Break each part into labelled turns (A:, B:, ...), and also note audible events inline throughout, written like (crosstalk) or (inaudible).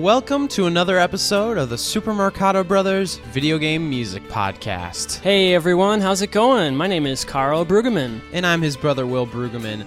A: And welcome to another episode of the Super Marcato Brothers Video Game Music Podcast.
B: Hey everyone, how's it going? My name is Karl Brueggemann.
A: And I'm his brother, Will Brueggemann.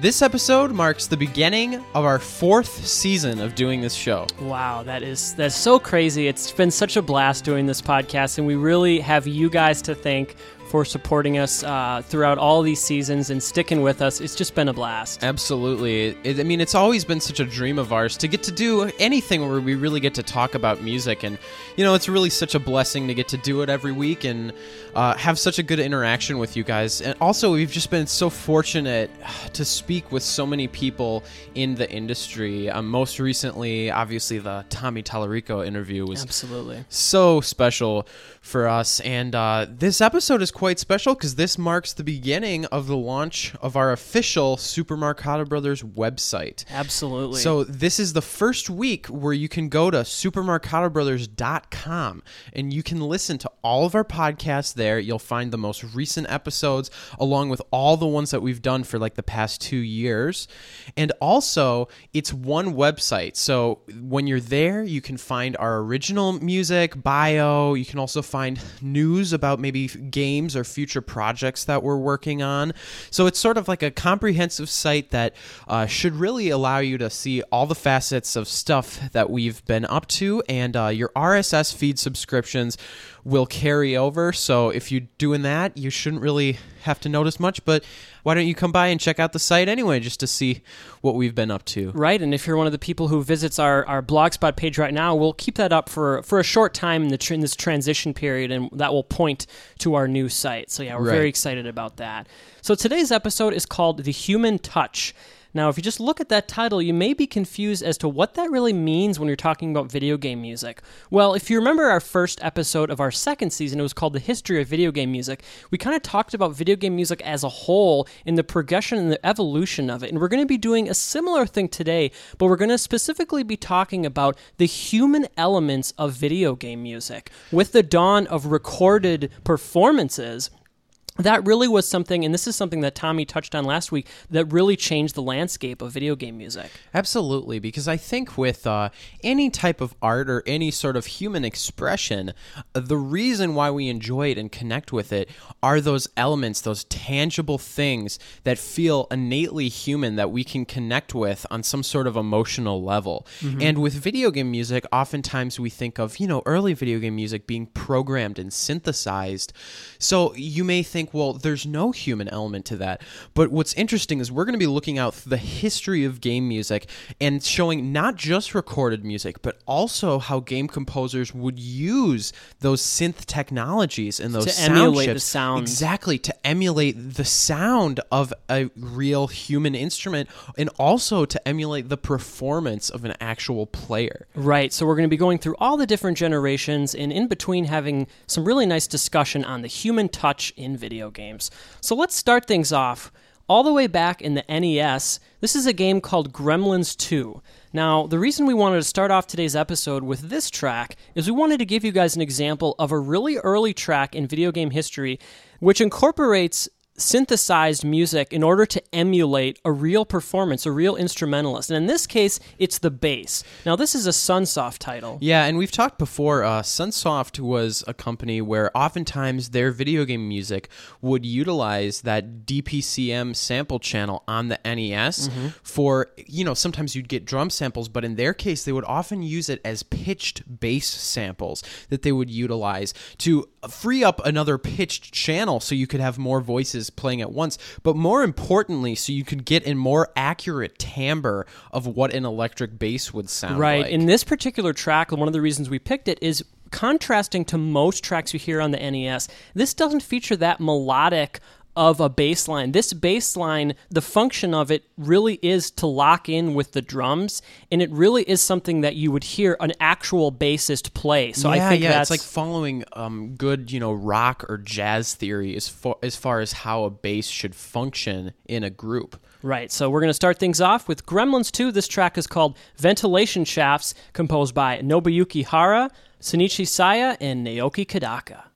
A: This episode marks the beginning of our fourth season of doing this show.
B: Wow, that is that's so crazy. It's been such a blast doing this podcast, and we really have you guys to thank for supporting us uh, throughout all these seasons and sticking with us. It's just been a blast.
A: Absolutely. It, I mean, it's always been such a dream of ours to get to do anything where we really get to talk about music. And, you know, it's really such a blessing to get to do it every week and uh, have such a good interaction with you guys. And also, we've just been so fortunate to speak with so many people in the industry. Um, most recently, obviously, the Tommy Tallarico interview was
B: Absolutely.
A: so special for us. And uh, this episode is quite special because this marks the beginning of the launch of our official Super Marcato Brothers website.
B: Absolutely.
A: So this is the first week where you can go to supermarcatobrothers.com and you can listen to all of our podcasts there. You'll find the most recent episodes along with all the ones that we've done for like the past 2 years. And also, it's one website. So when you're there, you can find our original music, bio, you can also find news about maybe games or future projects that we're working on. So it's sort of like a comprehensive site that uh, should really allow you to see all the facets of stuff that we've been up to, and uh, your RSS feed subscriptions will carry over. So if you're doing that, you shouldn't really have to notice much. But why don't you come by and check out the site anyway, just to see what we've been up to?
B: Right, and if you're one of the people who visits our, our blogspot page right now, we'll keep that up for for a short time in the tr- in this transition period, and that will point to our new site. So yeah, we're
A: Right.
B: very excited about that. So today's episode is called "The Human Touch." Now, if you just look at that title, you may be confused as to what that really means when you're talking about video game music. Well, if you remember our first episode of our second season, it was called The History of Video Game Music. We kind of talked about video game music as a whole in the progression and the evolution of it. And we're going to be doing a similar thing today, but we're going to specifically be talking about the human elements of video game music. With the dawn of recorded performances, that really was something, and this is something that Tommy touched on last week, that really changed the landscape of video game music.
A: Absolutely, because I think with uh, any type of art or any sort of human expression, uh, the reason why we enjoy it and connect with it are those elements, those tangible things that feel innately human that we can connect with on some sort of emotional level. And with video game music, oftentimes we think of, you know, early video game music being programmed and synthesized. So you may think, well, there's no human element to that. But what's interesting is we're going to be looking out the history of game music and showing not just recorded music, but also how game composers would use those synth technologies and those
B: To
A: sound
B: emulate the
A: chips.
B: sounds.
A: Exactly, to emulate the sound of a real human instrument and also to emulate the performance of an actual player.
B: Right, so we're going to be going through all the different generations and in between having some really nice discussion on the human touch in video games. So let's start things off. All the way back in the NES, this is a game called Gremlins 2. Now, the reason we wanted to start off today's episode with this track is we wanted to give you guys an example of a really early track in video game history which incorporates synthesized music in order to emulate a real performance, a real instrumentalist. And in this case, it's the bass. Now, this is a Sunsoft title.
A: Yeah, and we've talked before. Uh, Sunsoft was a company where oftentimes their video game music would utilize that DPCM sample channel on the NES for, you know, sometimes you'd get drum samples, but in their case, they would often use it as pitched bass samples that they would utilize to free up another pitched channel so you could have more voices playing at once, but more importantly, so you could get a more accurate timbre of what an electric bass would sound like.
B: Right.
A: like.
B: In this particular track, one of the reasons we picked it is contrasting to most tracks you hear on the NES. This doesn't feature that melodic of a bass line. This bass line, the function of it really is to lock in with the drums, and it really is something that you would hear an actual bassist play. So
A: yeah,
B: I think
A: yeah,
B: that's
A: it's like following um, good, you know, rock or jazz theory as far as far as how a bass should function in a group.
B: Right, so we're going to start things off with Gremlins 2. This track is called Ventilation Shafts, composed by Nobuyuki Hara, Shinichi Seya, and Naoki Kodaka.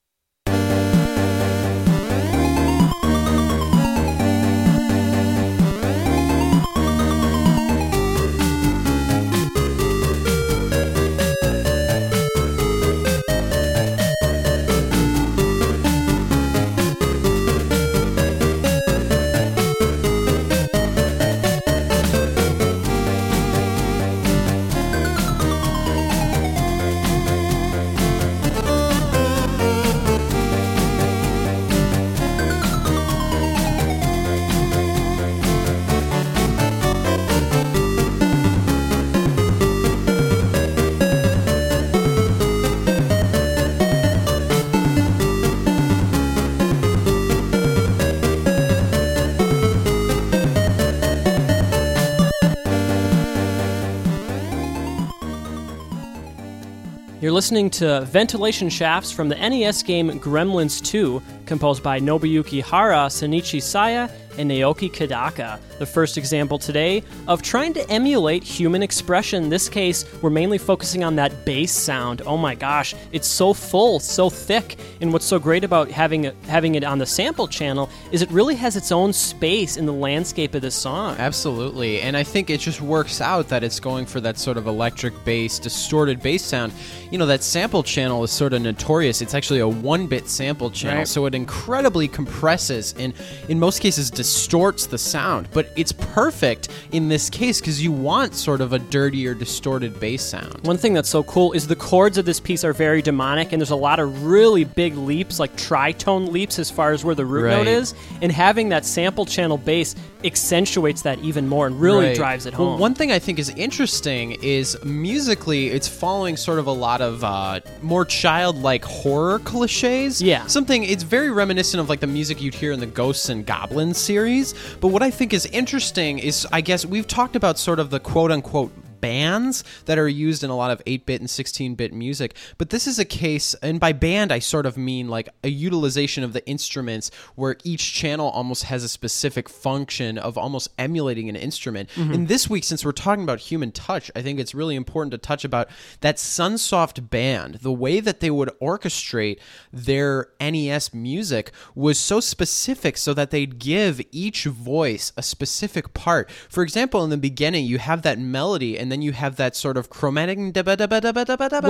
B: You're listening to Ventilation Shafts from the NES game Gremlins 2, composed by Nobuyuki Hara, Shinichi Seya, and Naoki Kodaka, The first example today of trying to emulate human expression. In this case, we're mainly focusing on that bass sound. Oh my gosh, it's so full, so thick. And what's so great about having it, having it on the sample channel is it really has its own space in the landscape of the song.
A: Absolutely. And I think it just works out that it's going for that sort of electric bass, distorted bass sound. You know, that sample channel is sort of notorious. It's actually a one bit sample channel,
B: Right.
A: so it incredibly compresses and, in most cases, distorts the sound. But it's perfect in this case because you want sort of a dirtier, distorted bass sound.
B: One thing that's so cool is the chords of this piece are very demonic, and there's a lot of really big leaps, like tritone leaps, as far as where the root note is. And having that sample channel bass accentuates that even more and really
A: Right.
B: drives it
A: Well,
B: home.
A: one thing I think is interesting is musically, it's following sort of a lot of uh, more childlike horror cliches.
B: Yeah.
A: Something, it's very reminiscent of like the music you'd hear in the Ghosts and Goblins series. But what I think is interesting is, I guess, we've talked about sort of the quote unquote bands that are used in a lot of 8-bit and 16-bit music. But this is a case and by band I sort of mean like a utilization of the instruments where each channel almost has a specific function of almost emulating an instrument. Mm-hmm. And this week since we're talking about human touch I think it's really important to touch about that Sunsoft band the way that they would orchestrate their NES music was so specific so that they'd give each voice a specific part. For example in the beginning you have that melody and then you have that sort of chromatic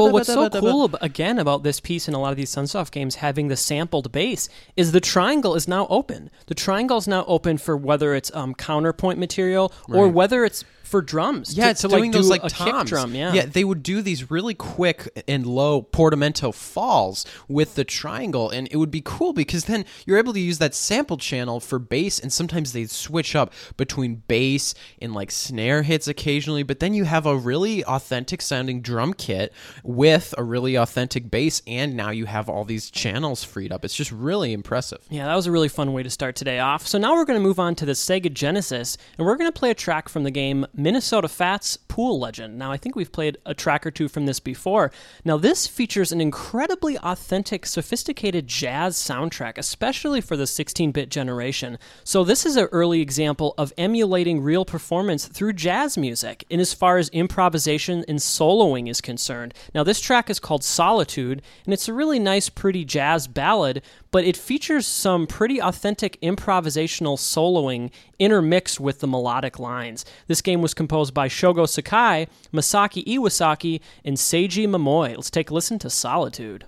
B: Well, what's so cool ab- again about this piece in a lot of these Sunsoft games having the sampled bass is the triangle is now open. The triangle is now open for whether it's um, counterpoint material or whether it's for drums.
A: Yeah,
B: to,
A: it's
B: to,
A: doing
B: like,
A: those like
B: kick drum. Yeah,
A: yeah, they would do these really quick and low portamento falls with the triangle, and it would be cool because then you're able to use that sample channel for bass, and sometimes they switch up between bass and like snare hits occasionally, but then you have a really authentic sounding drum kit with a really authentic bass, and now you have all these channels freed up. It's just really impressive.
B: Yeah, that was a really fun way to start today off. So now we're going to move on to the Sega Genesis, and we're going to play a track from the game Minnesota Fats Pool Legend. Now, I think we've played a track or two from this before. Now, this features an incredibly authentic, sophisticated jazz soundtrack, especially for the 16 bit generation. So, this is an early example of emulating real performance through jazz music, in as far as improvisation and soloing is concerned. Now, this track is called Solitude, and it's a really nice, pretty jazz ballad, but it features some pretty authentic improvisational soloing intermixed with the melodic lines. This game was composed by Shogo Sakai, Masaki Iwasaki, and Seiji Momoi. Let's take a listen to Solitude.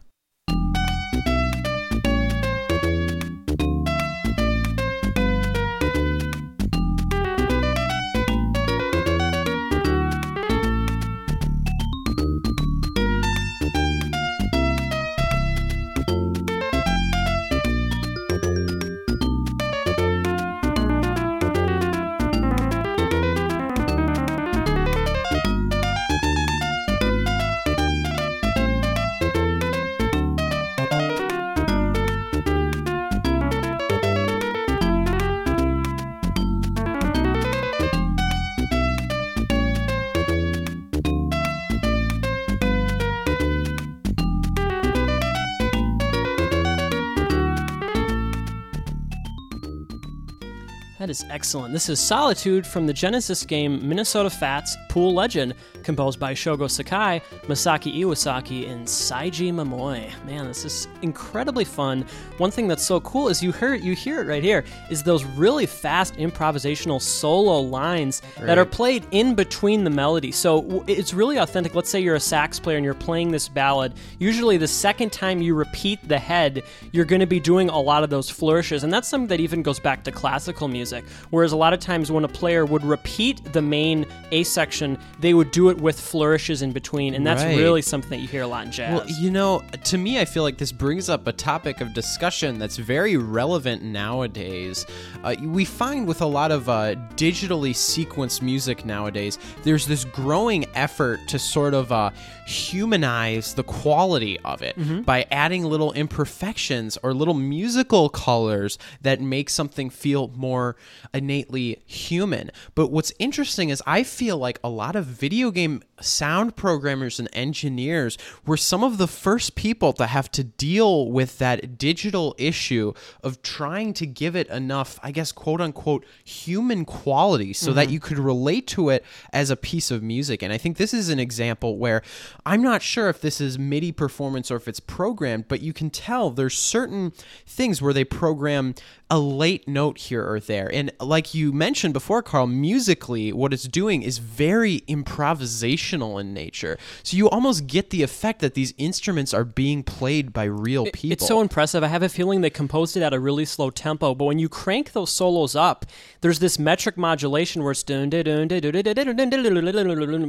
B: Excellent. This is Solitude from the Genesis game Minnesota Fats Pool Legend, composed by Shogo Sakai, Masaki Iwasaki, and Seiji Momoi. Man, this is incredibly fun. One thing that's so cool is you hear you hear it right here is those really fast improvisational solo lines that are played in between the melody. So it's really authentic. Let's say you're a sax player and you're playing this ballad. Usually, the second time you repeat the head, you're going to be doing a lot of those flourishes, and that's something that even goes back to classical music. Whereas a lot of times when a player would repeat the main A section, they would do it with flourishes in between, and that's
A: Right.
B: really something that you hear a lot in jazz.
A: Well, you know, to me, I feel like this brings up a topic of discussion that's very relevant nowadays. Uh, we find with a lot of uh, digitally sequenced music nowadays, there's this growing effort to sort of uh, humanize the quality of it by adding little imperfections or little musical colors that make something feel more innately human. But what's interesting is I feel like a lot of video game sound programmers and engineers were some of the first people to have to deal with that digital issue of trying to give it enough, I guess, quote unquote, human quality so that mm-hmm. you could relate to it as a piece of music. And I think this is an example where I'm not sure if this is MIDI performance or if it's programmed, but you can tell there's certain things where they program a late note here or there. And like you mentioned before, Karl, musically, what it's doing is very improvisational relational in nature. So you almost get the effect that these instruments are being played by real people.
B: It's so impressive. I have a feeling they composed it at a really slow tempo, but when you crank those solos up, there's this metric modulation where it's dun, dun,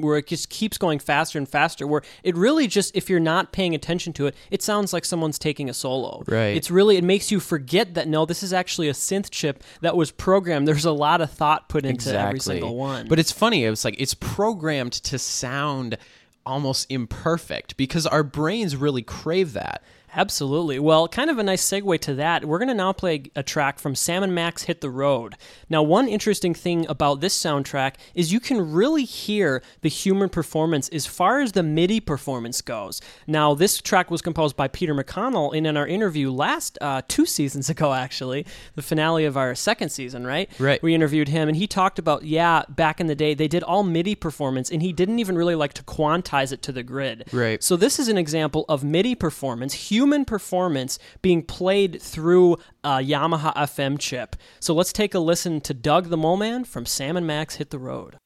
B: where it just keeps going faster and faster. Where it really just, if you're not paying attention to it, it sounds like someone's taking a solo.
A: Right.
B: It's really it makes you forget that no, this is actually a synth chip that was programmed. There's a lot of thought put into exactly. every single one.
A: But it's funny. It's like it's programmed to sound almost imperfect because our brains really crave that.
B: Absolutely. Well, kind of a nice segue to that. We're going to now play a track from Sam and Max Hit the Road. Now, one interesting thing about this soundtrack is you can really hear the human performance as far as the MIDI performance goes. Now, this track was composed by Peter McConnell, and in our interview last uh, two seasons (laughs) ago, actually, the finale of our second season, right?
A: Right.
B: We interviewed him, and he talked about, yeah, back in the day, they did all MIDI performance, and he didn't even really like to quantize it to the grid.
A: Right.
B: So this is an example of MIDI performance, human performance being played through a Yamaha FM chip. So let's take a listen to Doug the Mole Man from Sam and Max Hit the Road.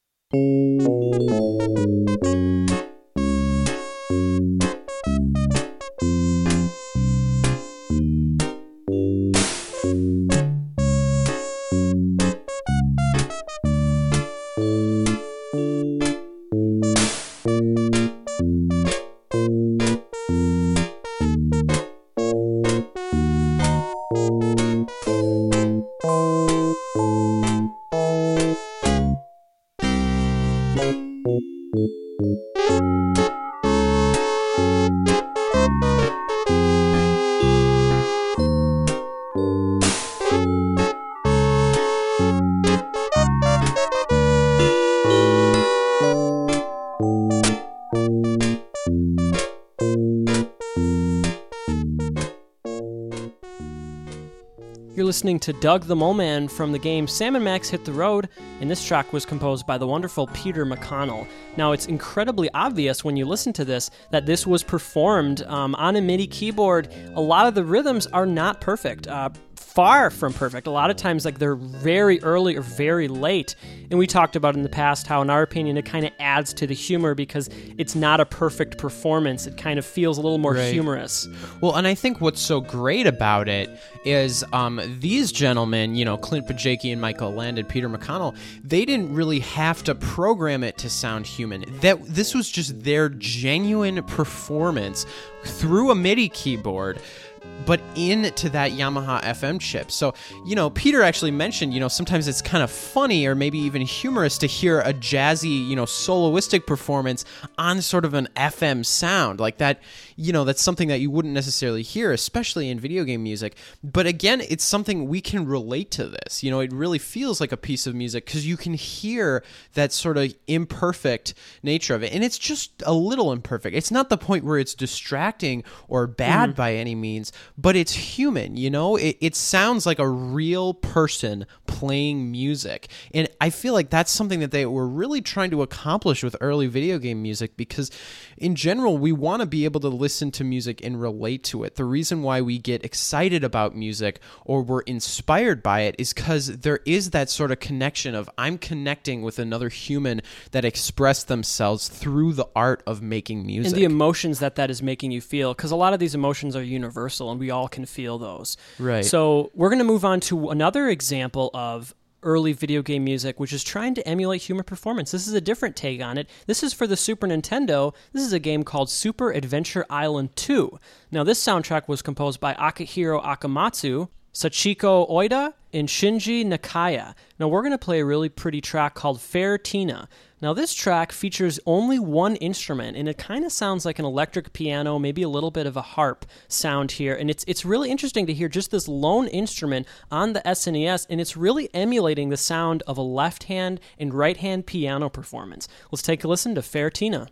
B: Listening to Doug the Mole Man from the game Sam and Max Hit the Road, and this track was composed by the wonderful Peter McConnell. Now, it's incredibly obvious when you listen to this that this was performed um, on a MIDI keyboard. A lot of the rhythms are not perfect. Uh, far from perfect. A lot of times, like they're very early or very late. And we talked about in the past how, in our opinion, it kind of adds to the humor because it's not a perfect performance. It kind of feels a little more
A: Right.
B: humorous.
A: Well, and I think what's so great about it is um, these gentlemen, you know, Clint Bajakian and Michael Land and Peter McConnell, they didn't really have to program it to sound human. That this was just their genuine performance through a MIDI keyboard. But into that Yamaha FM chip. So, you know, Peter actually mentioned, you know, sometimes it's kind of funny or maybe even humorous to hear a jazzy, you know, soloistic performance on sort of an FM sound. Like that, you know, that's something that you wouldn't necessarily hear, especially in video game music. But again, it's something we can relate to this. You know, it really feels like a piece of music because you can hear that sort of imperfect nature of it. And it's just a little imperfect. It's not the point where it's distracting or bad mm-hmm. by any means, but it's human, you know? It, it sounds like a real person playing music. And I feel like that's something that they were really trying to accomplish with early video game music because, in general, we want to be able to listen to music and relate to it. The reason why we get excited about music or we're inspired by it is because there is that sort of connection of I'm connecting with another human that expressed themselves through the art of making music.
B: and the emotions that that is making you feel because a lot of these emotions are universal and we all can feel those
A: Right.
B: so we're going to move on to another example of early video game music which is trying to emulate human performance. This is a different take on it. This is for the super nintendo. This is a game called super adventure island 2 now this soundtrack was composed by akihiro akamatsu Sachiko Oida and Shinji Nakaya. Now we're going to play a really pretty track called Fair Tina. Now this track features only one instrument and it kind of sounds like an electric piano, maybe a little bit of a harp sound here. And it's it's really interesting to hear just this lone instrument on the SNES and it's really emulating the sound of a left-hand and right-hand piano performance. Let's take a listen to Fair Tina.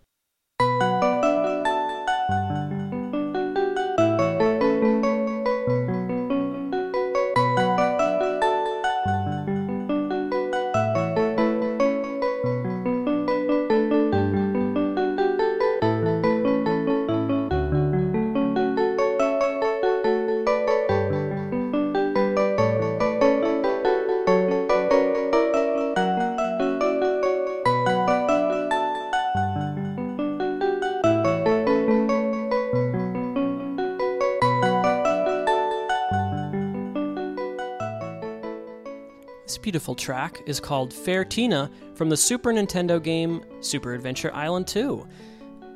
B: Track is called Fair Tina from the Super Nintendo game Super Adventure Island 2,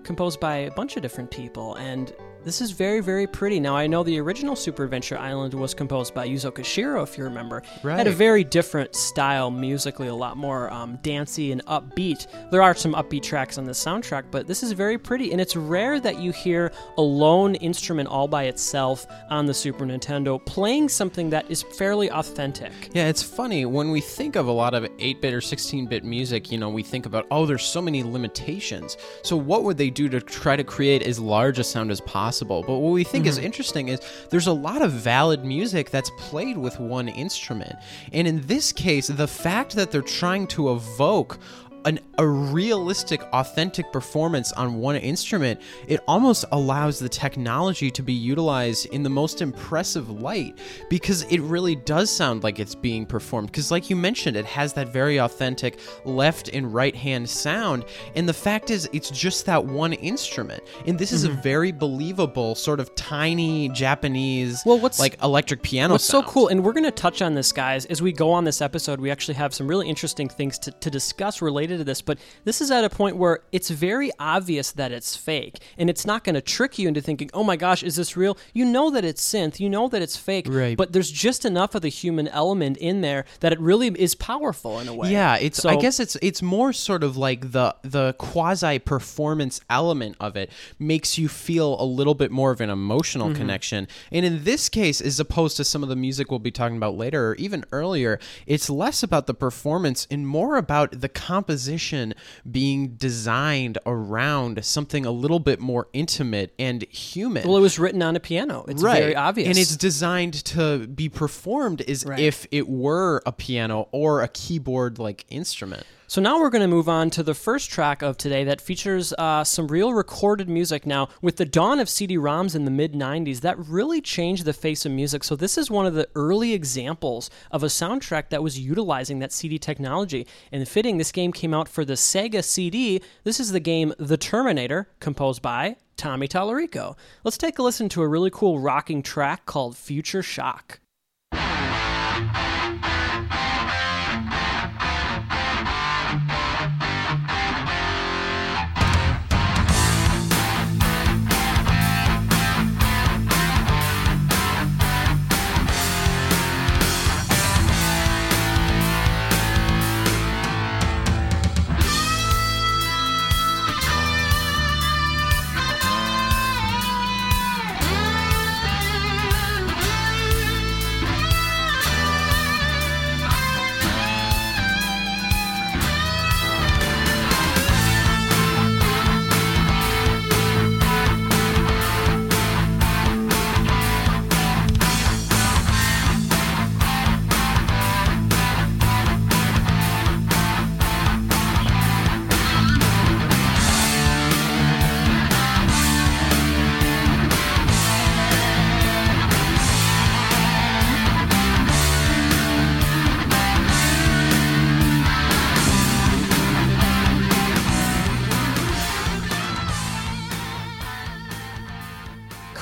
B: composed by a bunch of different people, and this is very, very pretty. Now, I know the original Super Adventure Island was composed by Yuzo Koshiro, if you remember.
A: Right.
B: Had a very different style musically, a lot more um, dancey and upbeat. There are some upbeat tracks on the soundtrack, but this is very pretty, and it's rare that you hear a lone instrument all by itself on the Super Nintendo playing something that is fairly authentic.
A: Yeah, it's funny when we think of a lot of 8 bit or 16 bit music, you know, we think about, oh, there's so many limitations. So, what would they do to try to create as large a sound as possible? But what we think is mm-hmm. interesting is there's a lot of valid music that's played with one instrument. And in this case, the fact that they're trying to evoke an, a realistic, authentic performance on one instrument, it almost allows the technology to be utilized in the most impressive light because it really does sound like it's being performed. Because, like you mentioned, it has that very authentic left and right hand sound. And the fact is, it's just that one instrument. And this is a mm-hmm. very believable, sort of tiny Japanese,
B: Well, what's-
A: like electric piano
B: What's so cool, and we're going to touch on this, guys, as we go on this episode. We actually have some really interesting things to, to discuss related to this, but this is at a point where it's very obvious that it's fake, and it's not going to trick you into thinking, oh my gosh, is this real? You know that it's synth, you know that it's fake,
A: Right.
B: but there's just enough of the human element in there that it really is powerful in a way.
A: Yeah, it's. I guess it's it's more sort of like the the quasi performance element of it makes you feel a little bit more of an emotional
B: Mm-hmm.
A: connection. And in this case, as opposed to some of the music we'll be talking about later, or even earlier, it's less about the performance and more about the composition being designed around something a little bit more intimate and human.
B: Well, it was written on a piano. It's very obvious.
A: And it's designed to be performed as
B: Right.
A: if it were a piano or a keyboard like instrument.
B: So now we're going to move on to the first track of today that features uh, some real recorded music. Now, with the dawn of CD-ROMs in the mid '90s, that really changed the face of music. So this is one of the early examples of a soundtrack that was utilizing that CD technology. And fitting, this game came out for the Sega CD. This is the game The Terminator, composed by Tommy Tallarico. Let's take a listen to a really cool rocking track called Future Shock.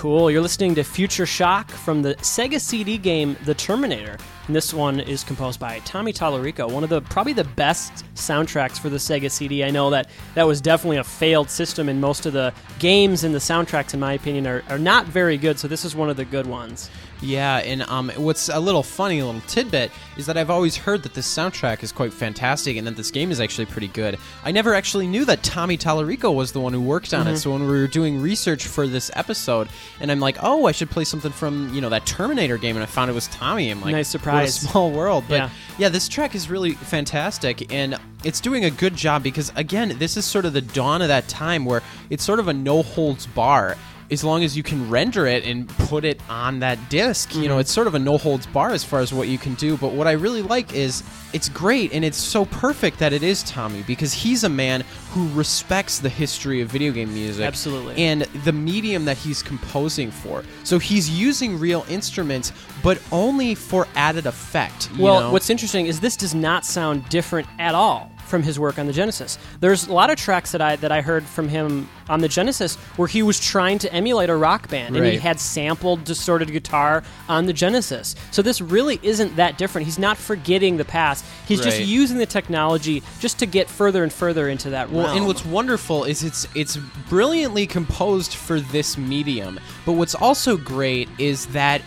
B: Cool. You're listening to Future Shock from the Sega CD game The Terminator. And this one is composed by Tommy Tallarico, one of the probably the best soundtracks for the Sega CD. I know that that was definitely a failed system, and most of the games and the soundtracks, in my opinion, are, are not very good. So this is one of the good ones.
A: Yeah, and um, what's a little funny, a little tidbit, is that I've always heard that this soundtrack is quite fantastic and that this game is actually pretty good. I never actually knew that Tommy Tallarico was the one who worked on it. So when we were doing research for this episode, and I'm like, oh, I should play something from you know that Terminator game, and I found it was Tommy. I'm like,
B: Nice surprise.
A: small world. But
B: Yeah.
A: yeah, this track is really fantastic, and it's doing a good job because again, this is sort of the dawn of that time where it's sort of a no holds bar. As long as you can render it and put it on that disk, you know, mm-hmm. it's sort of a no holds bar as far as what you can do. But what I really like is it's great and it's so perfect that it is Tommy because he's a man who respects the history of video game music.
B: Absolutely.
A: And the medium that he's composing for. So he's using real instruments, but only for added effect. you
B: Well,
A: know?
B: what's interesting is this does not sound different at all from his work on the Genesis. There's a lot of tracks that I that I heard from him on the Genesis where he was trying to emulate a rock band and he had sampled distorted guitar on the Genesis. So this really isn't that different. He's not forgetting the past. He's just using the technology just to get further and further into that realm.
A: Well, and what's wonderful is it's it's brilliantly composed for this medium. But what's also great is that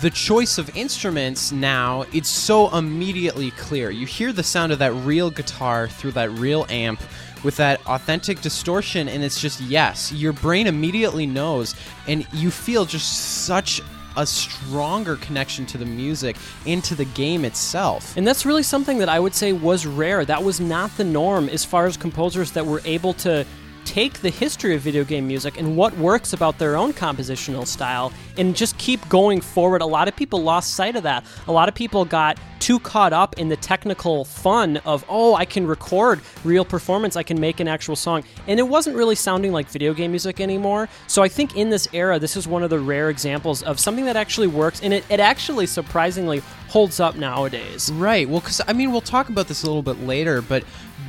A: the choice of instruments now it's so immediately clear. You hear the sound of that real guitar through that real amp with that authentic distortion and it's just yes, your brain immediately knows and you feel just such a stronger connection to the music and to the game itself.
B: And that's really something that I would say was rare. That was not the norm as far as composers that were able to take the history of video game music and what works about their own compositional style and just keep going forward. A lot of people lost sight of that. A lot of people got too caught up in the technical fun of, oh, I can record real performance, I can make an actual song. And it wasn't really sounding like video game music anymore. So I think in this era, this is one of the rare examples of something that actually works and it, it actually surprisingly holds up nowadays.
A: Right. Well, because I mean, we'll talk about this a little bit later, but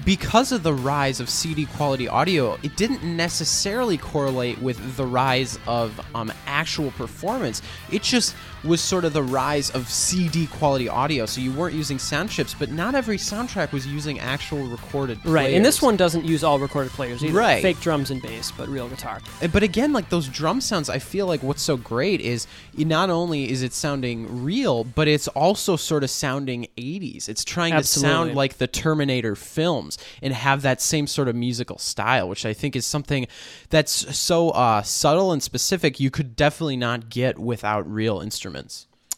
A: because of the rise of CD quality audio, it didn't necessarily correlate with the rise of um, actual performance. It just was sort of the rise of CD quality audio. So you weren't using sound chips, but not every soundtrack was using actual recorded.
B: Right, and this one doesn't use all recorded players either.
A: Right.
B: Fake drums and bass, but real guitar.
A: Uh, But again, like those drum sounds, I feel like what's so great is not only is it sounding real, but it's also sort of sounding 80s. It's trying to sound like the Terminator films and have that same sort of musical style, which I think is something that's so uh, subtle and specific you could definitely not get without real instruments.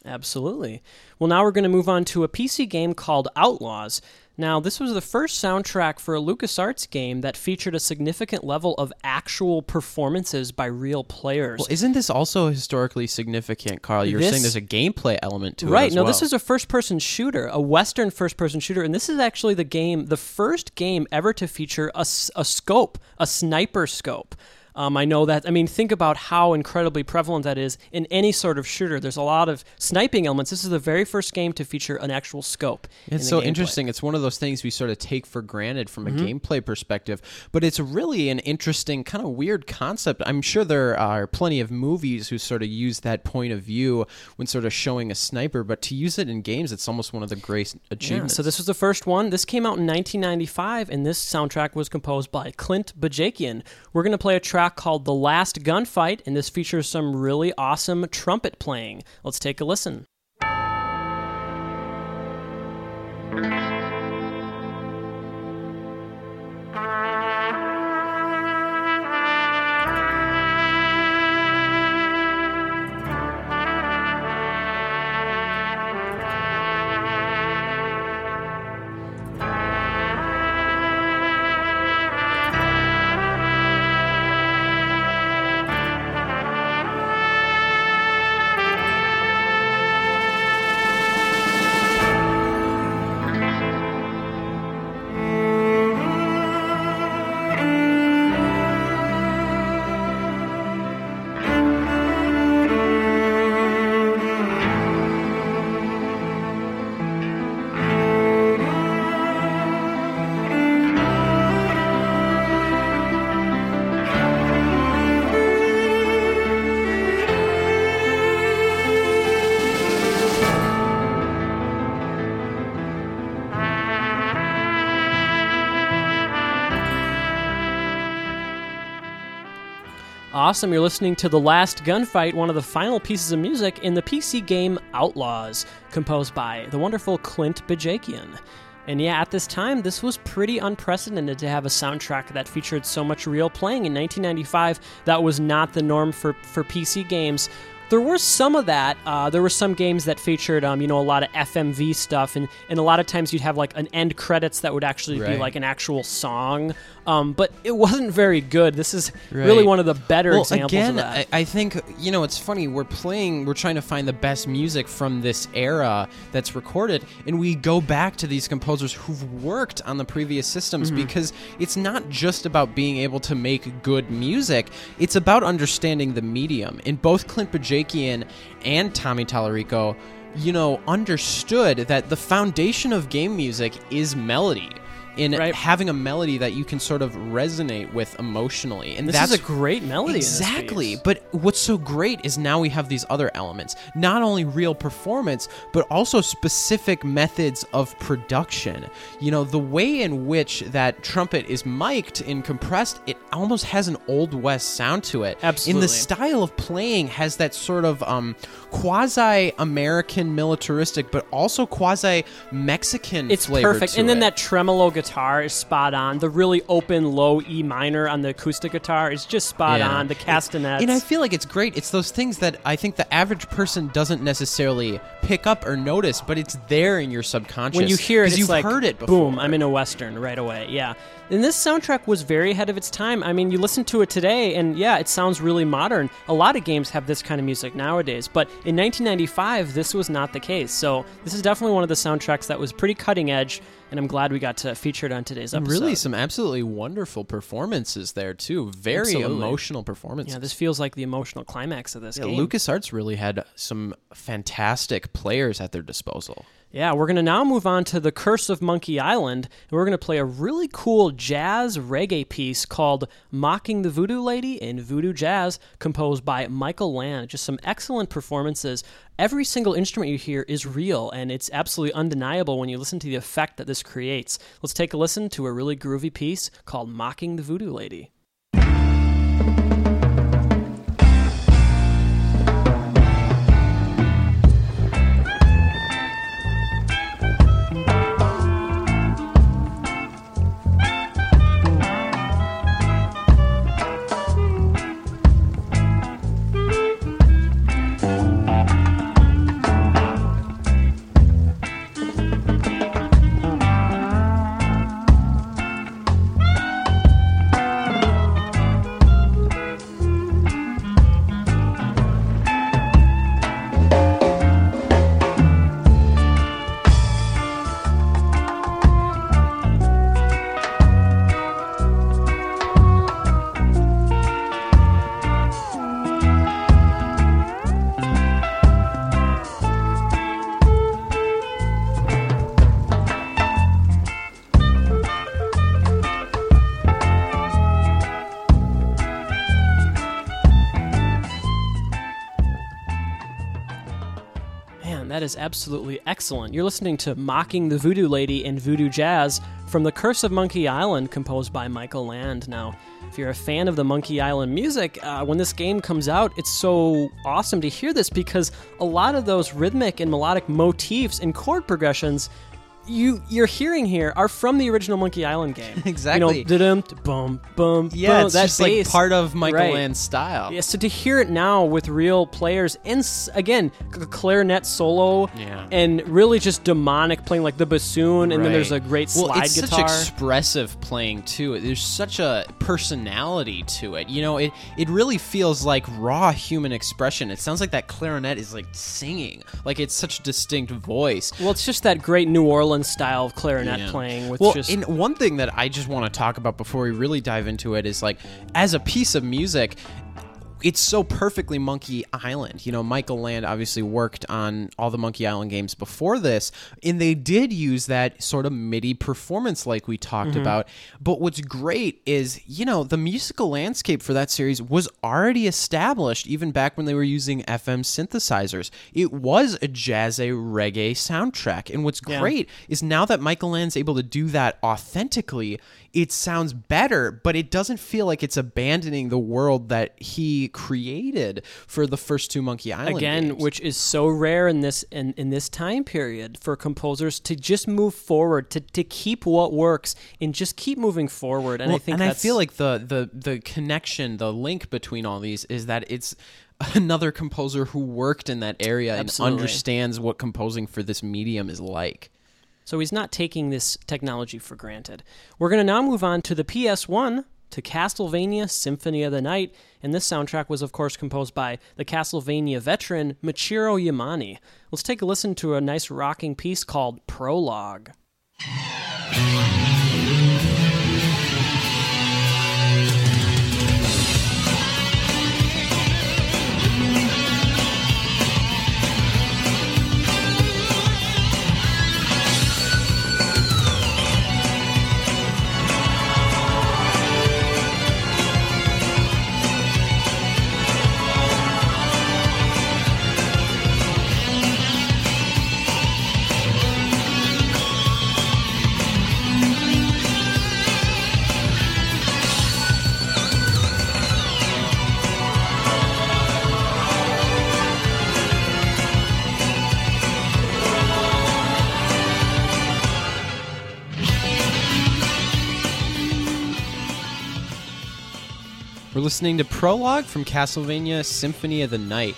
B: Absolutely. Well, now we're going to move on to a PC game called Outlaws. Now, this was the first soundtrack for a LucasArts game that featured a significant level of actual performances by real players.
A: Well, isn't this also historically significant, Karl? You were
B: This-
A: saying there's a gameplay element to it.
B: Right. No,
A: well.
B: this is a first person shooter, a Western first person shooter. And this is actually the game, the first game ever to feature a scope, a sniper scope. Um, I know that. I mean, think about how incredibly prevalent that is in any sort of shooter. There's a lot of sniping elements. This is the very first game to feature an actual scope.
A: It's
B: the
A: so
B: gameplay.
A: interesting. It's one of those things we sort of take for granted from a
B: Mm-hmm.
A: gameplay perspective, but it's really an interesting, kind of weird concept. I'm sure there are plenty of movies who sort of use that point of view when sort of showing a sniper, but to use it in games, it's almost one of the great
B: Yeah,
A: achievements.
B: so this was the first one. This came out in 1995, and this soundtrack was composed by Clint Bajakian. We're going to play a track called "The Last Gunfight," and this features some really awesome trumpet playing. Let's take a listen. Awesome. You're listening to The Last Gunfight, one of the final pieces of music in the PC game Outlaws, composed by the wonderful Clint Bajakian. And yeah, at this time, this was pretty unprecedented to have a soundtrack that featured so much real playing. In 1995, that was not the norm for, for PC games. There were some of that. Uh, there were some games that featured, um, you know, a lot of FMV stuff, and, and a lot of times you'd have like an end credits that would actually be like an actual song. Um, but it wasn't very good. This is really one of the better
A: well,
B: examples
A: again,
B: of that.
A: I, I think you know it's funny. We're playing, we're trying to find the best music from this era that's recorded, and we go back to these composers who've worked on the previous systems
B: Mm-hmm.
A: because it's not just about being able to make good music; it's about understanding the medium. And both Clint Bajakian and Tommy Tallarico, you know, understood that the foundation of game music is melody. In
B: Right.
A: having a melody that you can sort of resonate with emotionally, and
B: this
A: that's
B: is a great melody.
A: Exactly. But what's so great is now we have these other elements. Not only real performance, but also specific methods of production. You know, the way in which that trumpet is mic'd and compressed, it almost has an old west sound to it.
B: Absolutely.
A: In the style of playing has that sort of um, quasi American militaristic, but also quasi Mexican
B: It's
A: flavor
B: perfect. And then
A: it.
B: that tremolo guitar is spot on. The really open low E minor on the acoustic guitar is just spot
A: Yeah.
B: on. The castanets.
A: And I feel like it's great. It's those things that I think the average person doesn't necessarily pick up or notice, but it's there in your subconscious.
B: when you hear it,
A: you've
B: like
A: heard it before.
B: boom, I'm in a western right away. Yeah. And this soundtrack was very ahead of its time. I mean, you listen to it today, and yeah, it sounds really modern. A lot of games have this kind of music nowadays, but in 1995, this was not the case. So this is definitely one of the soundtracks that was pretty cutting edge, and I'm glad we got to feature it on today's episode.
A: Really, some absolutely wonderful performances there too. Very
B: Absolutely.
A: emotional performances.
B: yeah, this feels like the emotional climax of this
A: yeah,
B: game.
A: LucasArts really had some fantastic players at their disposal.
B: Yeah, we're going to now move on to The Curse of Monkey Island, and we're going to play a really cool jazz reggae piece called Mocking the Voodoo Lady in Voodoo Jazz, composed by Michael Land. Just some excellent performances. Every single instrument you hear is real, and it's absolutely undeniable when you listen to the effect that this creates. Let's take a listen to a really groovy piece called Mocking the Voodoo Lady. Is absolutely excellent. You're listening to Mocking the Voodoo Lady in Voodoo Jazz from The Curse of Monkey Island, composed by Michael Land. Now, if you're a fan of the Monkey Island music, uh, when this game comes out, it's so awesome to hear this because a lot of those rhythmic and melodic motifs and chord progressions you you're hearing here are from the original Monkey Island game.
A: Exactly. (laughs)
B: You know, dum bum bum.
A: Yeah,
B: bum,
A: it's
B: that
A: just like part of Michael
B: Right.
A: Land's style.
B: Yeah, so to hear it now with real players and s- again clarinet solo
A: Yeah.
B: and really just demonic playing like the bassoon and then there's a
A: Right.
B: great
A: well,
B: slide
A: it's
B: guitar.
A: such expressive playing too. There's such a personality to it. You know, it it really feels like raw human expression. It sounds like that clarinet is like singing. Like it's such a distinct voice.
B: well, it's just that great New Orleans style of clarinet
A: Yeah.
B: playing with
A: well,
B: just
A: and one thing that I just want to talk about before we really dive into it is like, as a piece of music, it's so perfectly Monkey Island. You know, Michael Land obviously worked on all the Monkey Island games before this, and they did use that sort of MIDI performance like we talked mm-hmm. about. But what's great is, you know, the musical landscape for that series was already established even back when they were using FM synthesizers. It was a jazzy reggae soundtrack. And what's
B: Yeah.
A: great is now that Michael Land's able to do that authentically, it sounds better, but it doesn't feel like it's abandoning the world that he created for the first two Monkey Island
B: again
A: games.
B: which is so rare in this in, in this time period for composers to just move forward to, to keep what works and just keep moving forward and i think
A: and I feel like the the the connection, the link between all these is that it's (laughs) another composer who worked in that area
B: Absolutely.
A: and understands what composing for this medium is like.
B: So he's not taking this technology for granted we're going to now move on to the ps1 to Castlevania Symphony of the Night, and this soundtrack was, of course, composed by the Castlevania veteran Michiru Yamane. Let's take a listen to a nice rocking piece called Prologue.
A: We're listening to Prologue from Castlevania Symphony of the Night.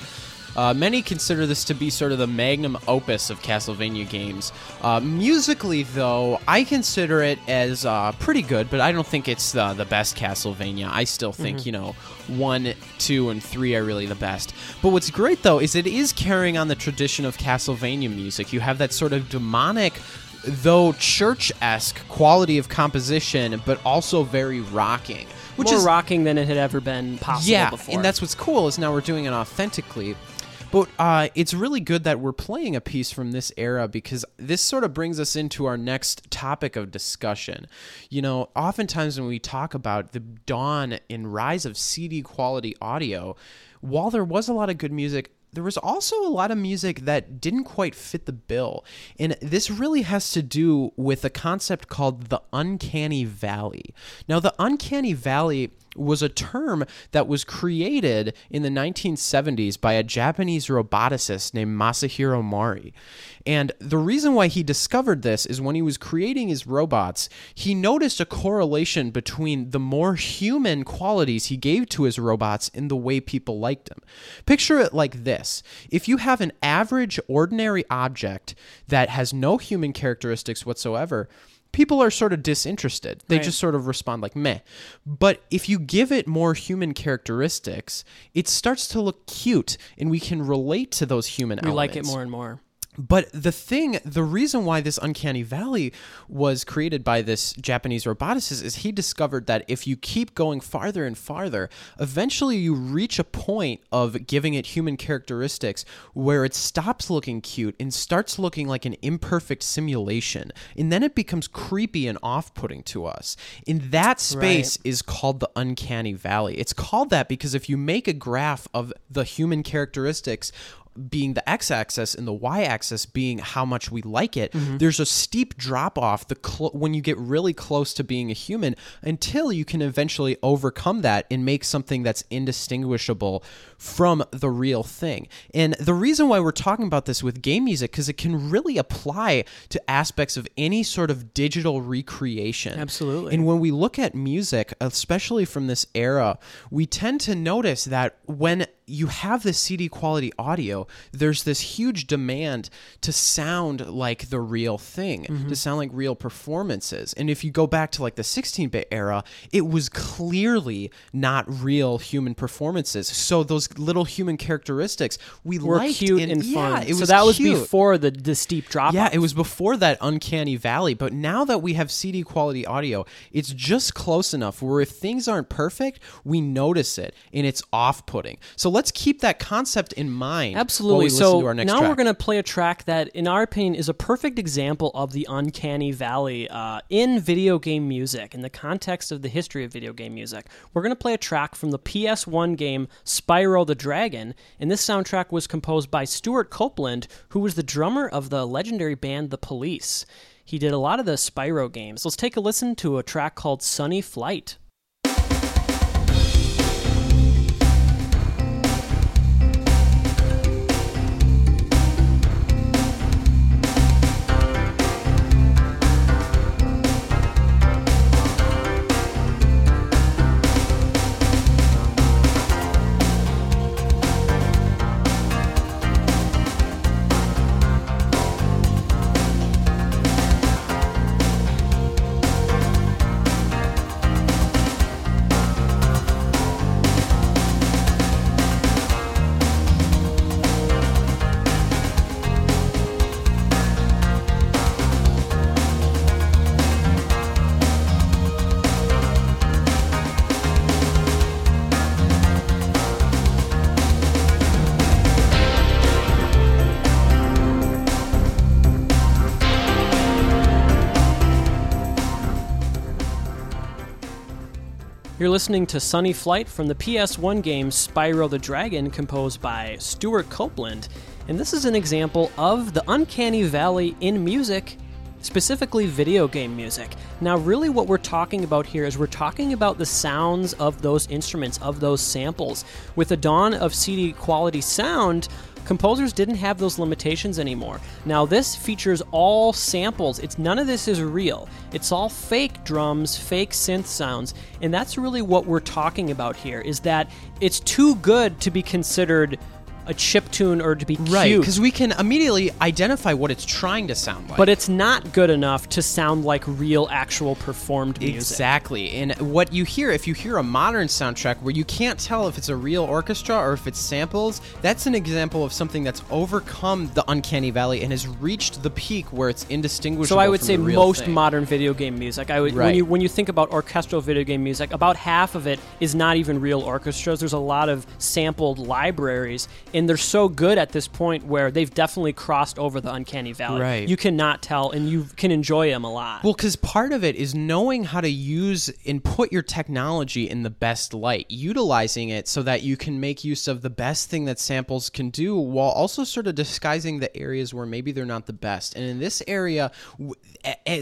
A: Uh, many consider this to be sort of the magnum opus of Castlevania games. Uh, musically, though, I consider it as uh, pretty good, but I don't think it's uh, the best Castlevania. I still think, you know, one, two, and three are really the best. But what's great, though, is it is carrying on the tradition of Castlevania music. You have that sort of demonic though church-esque quality of composition but also very rocking which
B: More
A: is
B: rocking than it had ever been possible
A: yeah,
B: before.
A: and that's what's cool is now we're doing it authentically. But uh, it's really good that we're playing a piece from this era because this sort of brings us into our next topic of discussion. You know, oftentimes when we talk about the dawn and rise of CD quality audio, while there was a lot of good music, there was also a lot of music that didn't quite fit the bill. And this really has to do with a concept called the uncanny valley. Now, the uncanny valley was a term that was created in the 1970s by a Japanese roboticist named Masahiro Mori. And the reason why he discovered this is when he was creating his robots, he noticed a correlation between the more human qualities he gave to his robots and the way people liked them. Picture it like this if you have an average, ordinary object that has no human characteristics whatsoever, people are sort of disinterested. They
B: Right.
A: just sort of respond like meh. But if you give it more human characteristics, it starts to look cute and we can relate to those human
B: we
A: elements.
B: like it more and more.
A: But the thing, the reason why this uncanny valley was created by this Japanese roboticist is he discovered that if you keep going farther and farther, eventually you reach a point of giving it human characteristics where it stops looking cute and starts looking like an imperfect simulation. And then it becomes creepy and off putting to us. In that space is called the uncanny valley. It's called that because if you make a graph of the human characteristics, being the x-axis and the y-axis being how much we like it mm-hmm. there's a steep drop off the cl- when you get really close to being a human until you can eventually overcome that and make something that's indistinguishable from the real thing. And the reason why we're talking about this with game music because it can really apply to aspects of any sort of digital recreation.
B: Absolutely.
A: and when we look at music, especially from this era, we tend to notice that when you have this CD quality audio, there's this huge demand to sound like the real thing, to mm-hmm. sound like real performances. And if you go back to like the 16 bit era, it was clearly not real human performances. So those little human characteristics we
B: Were
A: liked
B: cute
A: and,
B: and
A: yeah,
B: fun.
A: It was
B: so that was
A: cute.
B: before the the steep drop.
A: Yeah, it was before that uncanny valley, but now that we have CD quality audio, it's just close enough where if things aren't perfect, we notice it and it's off-putting. So let's keep that concept in mind.
B: Absolutely. So
A: to our next
B: now
A: track.
B: we're going to play a track that, in our opinion, is a perfect example of the uncanny valley uh, in video game music, in the context of the history of video game music. We're going to play a track from the PS1 game Spyro the Dragon, and this soundtrack was composed by Stewart Copeland, who was the drummer of the legendary band The Police. He did a lot of the Spyro games. Let's take a listen to a track called Sunny Flight. You're listening to Sunny Flight from the PS1 game Spyro the Dragon, composed by Stewart Copeland. And this is an example of the uncanny valley in music, specifically video game music. Now, really, what we're talking about here is we're talking about the sounds of those instruments, of those samples. With the dawn of CD quality sound, composers didn't have those limitations anymore. Now this features all samples. It's none of this is real. It's all fake drums, fake synth sounds, and that's really what we're talking about here is that it's too good to be considered a chip tune or to be
A: right,
B: cute.
A: because we can immediately identify what it's trying to sound like.
B: But it's not good enough to sound like real, actual performed music.
A: Exactly. And what you hear, if you hear a modern soundtrack where you can't tell if it's a real orchestra or if it's samples, that's an example of something that's overcome the uncanny valley and has reached the peak where it's indistinguishable.
B: So I would say most
A: thing.
B: modern video game music. I would when you when you think about orchestral video game music, about half of it is not even real orchestras. There's a lot of sampled libraries, and they're so good at this point where they've definitely crossed over the uncanny valley.
A: Right.
B: You cannot tell, and you can enjoy them a lot.
A: Well, because part of it is knowing how to use and put your technology in the best light, utilizing it so that you can make use of the best thing that samples can do, while also sort of disguising the areas where maybe they're not the best. And in this area,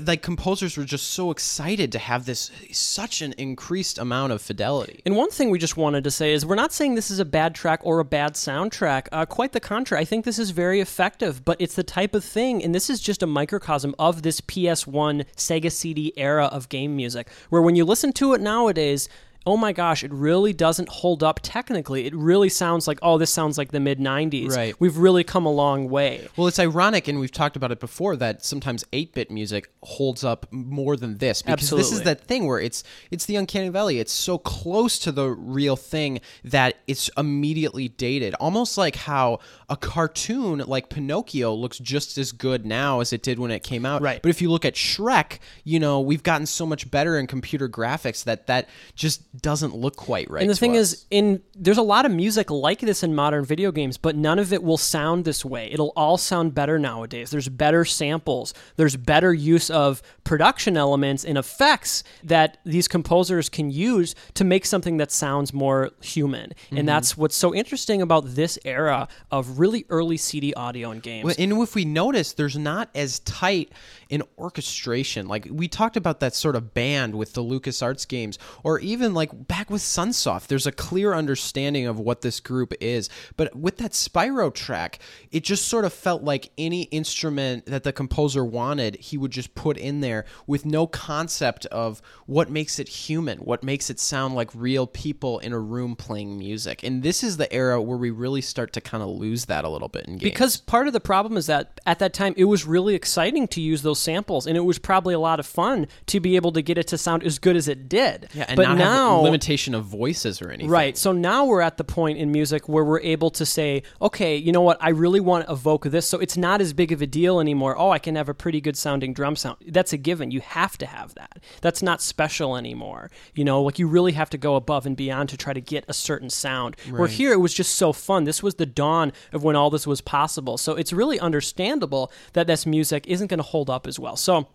A: like composers were just so excited to have this such an increased amount of fidelity.
B: And one thing we just wanted to say is we're not saying this is a bad track or a bad soundtrack. Uh, quite the contrary. I think this is very effective, but it's the type of thing, and this is just a microcosm of this PS1 Sega CD era of game music, where when you listen to it nowadays, oh my gosh, it really doesn't hold up technically. It really sounds like, oh, this sounds like the mid 90s.
A: Right.
B: We've really come a long way.
A: Well, it's ironic, and we've talked about it before, that sometimes 8-bit music holds up more than this because this is that thing where it's it's the uncanny valley. It's so close to the real thing that it's immediately dated, almost like how a cartoon like Pinocchio looks just as good now as it did when it came out.
B: Right.
A: But if you look at Shrek, you know we've gotten so much better in computer graphics that that just doesn't look quite right.
B: And the thing
A: us.
B: is, in there's a lot of music like this in modern video games, but none of it will sound this way. It'll all sound better nowadays. There's better samples. There's better use of production elements and effects that these composers can use to make something that sounds more human.
A: Mm-hmm.
B: And that's what's so interesting about this era of really early CD audio in games.
A: Well, And if we notice, there's not as tight an orchestration. Like we talked about that sort of band with the LucasArts games, or even like back with Sunsoft, there's a clear understanding of what this group is. But with that Spyro track, it just sort of felt like any instrument that the composer wanted, he would just put in there with no concept of what makes it human, what makes it sound like real people in a room playing music. And this is the era where we really start to kind of lose that a little bit in games.
B: Because part of the problem is that at that time it was really exciting to use those samples, and it was probably a lot of fun to be able to get it to sound as good as it did.
A: yeah, and
B: but
A: not
B: now
A: limitation of voices or anything.
B: Right. So now we're at the point in music where we're able to say, okay, you know what? I really want to evoke this. So it's not as big of a deal anymore. Oh, I can have a pretty good sounding drum sound. That's a given. You have to have that. That's not special anymore. You know, like you really have to go above and beyond to try to get a certain sound. Right. Where here it was just so fun. This was the dawn of when all this was possible. So it's really understandable that this music isn't going to hold up as well. So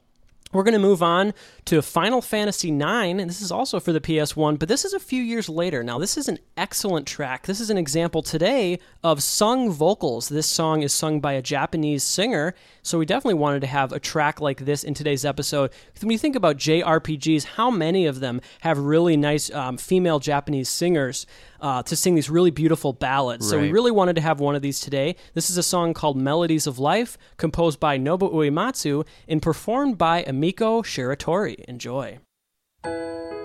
B: we're going to move on to Final Fantasy IX, and this is also for the PS1, but this is a few years later. Now, this is an excellent track. This is an example today of sung vocals. This song is sung by a Japanese singer, so we definitely wanted to have a track like this in today's episode. When you think about JRPGs, how many of them have really nice um, female Japanese singers? Uh, to sing these really beautiful ballads. So we really wanted to have one of these today. This is a song called Melodies of Life, composed by Nobu Uematsu and performed by Emiko Shiratori. Enjoy.「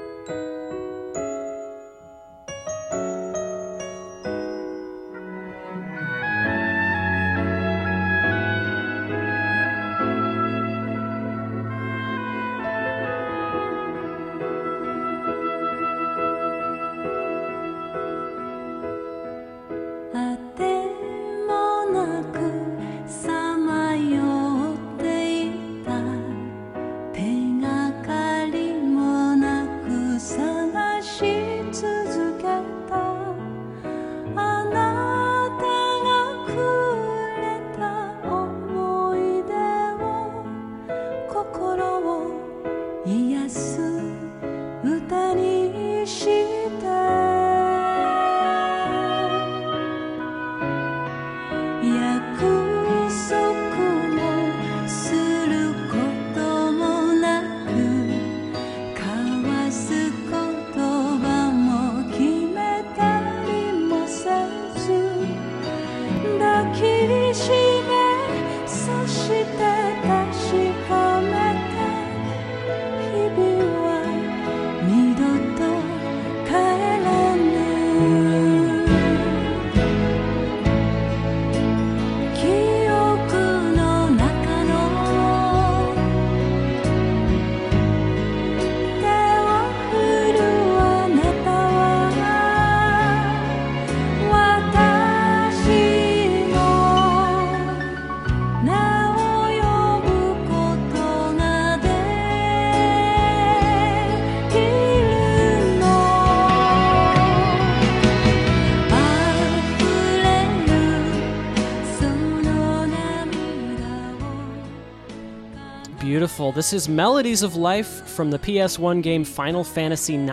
B: This is Melodies of Life from the PS1 game Final Fantasy IX,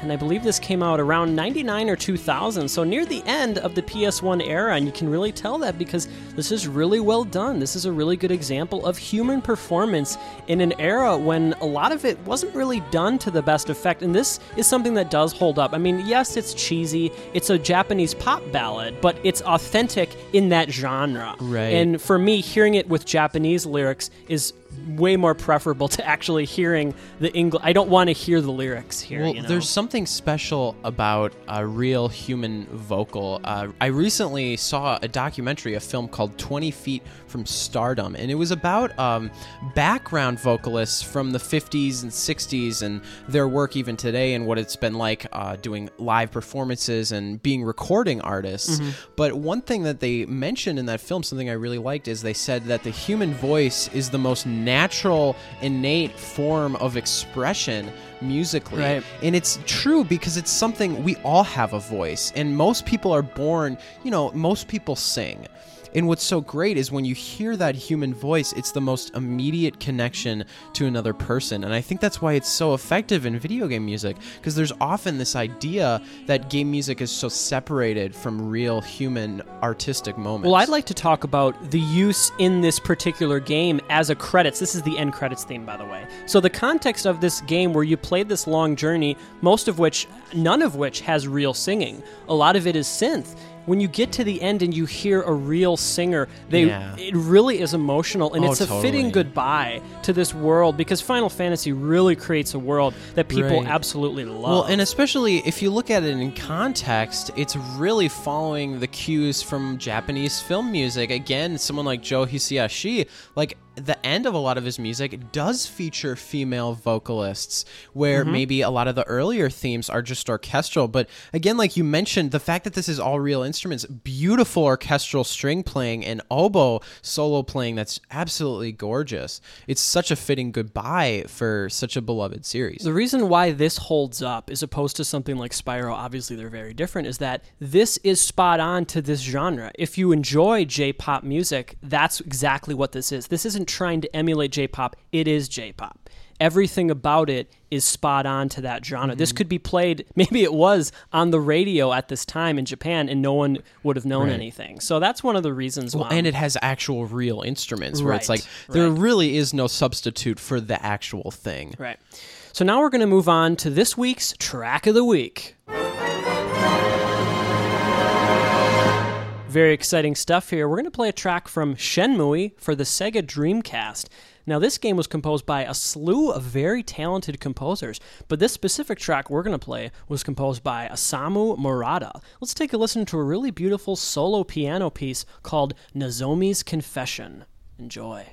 B: and I believe this came out around 99 or 2000, so near the end of the PS1 era, and you can really tell that because this is really well done. This is a really good example of human performance in an era when a lot of it wasn't really done to the best effect, and this is something that does hold up. I mean, yes, it's cheesy, it's a Japanese pop ballad, but it's authentic in that genre.
A: Right.
B: And for me, hearing it with Japanese lyrics is way more preferable to actually hearing the English. I don't want to hear the lyrics here.
A: Well,
B: you know?
A: there's something special about a real human vocal. Uh, I recently saw a documentary, a film called 20 Feet from Stardom, and it was about um, background vocalists from the 50s and 60s and their work even today and what it's been like uh, doing live performances and being recording artists. But one thing that they mentioned in that film, something I really liked, is they said that the human voice is the most natural, innate form of expression musically.
B: Right.
A: And it's true because it's something we all have a voice, and most people are born, you know, most people sing. And what's so great is when you hear that human voice, it's the most immediate connection to another person. And I think that's why it's so effective in video game music because there's often this idea that game music is so separated from real human artistic moments.
B: Well, I'd like to talk about the use in this particular game as a credits. This is the end credits theme, by the way. So, the context of this game where you played this long journey, most of which, none of which has real singing, a lot of it is synth. When you get to the end and you hear a real singer, they
A: Yeah.
B: it really is emotional, and
A: Oh,
B: it's a fitting goodbye to this world because Final Fantasy really creates a world that people
A: Right.
B: absolutely love.
A: Well, and especially if you look at it in context, it's really following the cues from Japanese film music. Again, someone like Joe Hisaishi, like the end of a lot of his music does feature female vocalists, where
B: Mm-hmm.
A: maybe a lot of the earlier themes are just orchestral. But again, like you mentioned, the fact that this is all real instruments, beautiful orchestral string playing and oboe solo playing that's absolutely gorgeous. It's such a fitting goodbye for such a beloved series.
B: The reason why this holds up, as opposed to something like Spyro, obviously they're very different, is that this is spot on to this genre. If you enjoy J pop music, that's exactly what this is. This isn't trying to emulate J pop, it is J pop. Everything about it is spot on to that genre. This mm-hmm. could be played, (laughs) maybe it was on the radio at this time in Japan, and no one would have known
A: Right.
B: anything. So that's one of the reasons
A: Well,
B: why.
A: and it has actual real instruments where it's like there
B: right.
A: really is no substitute for the actual thing.
B: Right. So now we're going to move on to this week's track of the week. Very exciting stuff here. We're going to play a track from Shenmue for the Sega Dreamcast. Now, this game was composed by a slew of very talented composers, but this specific track we're going to play was composed by Osamu Murata. Let's take a listen to a really beautiful solo piano piece called Nozomi's Confession. Enjoy.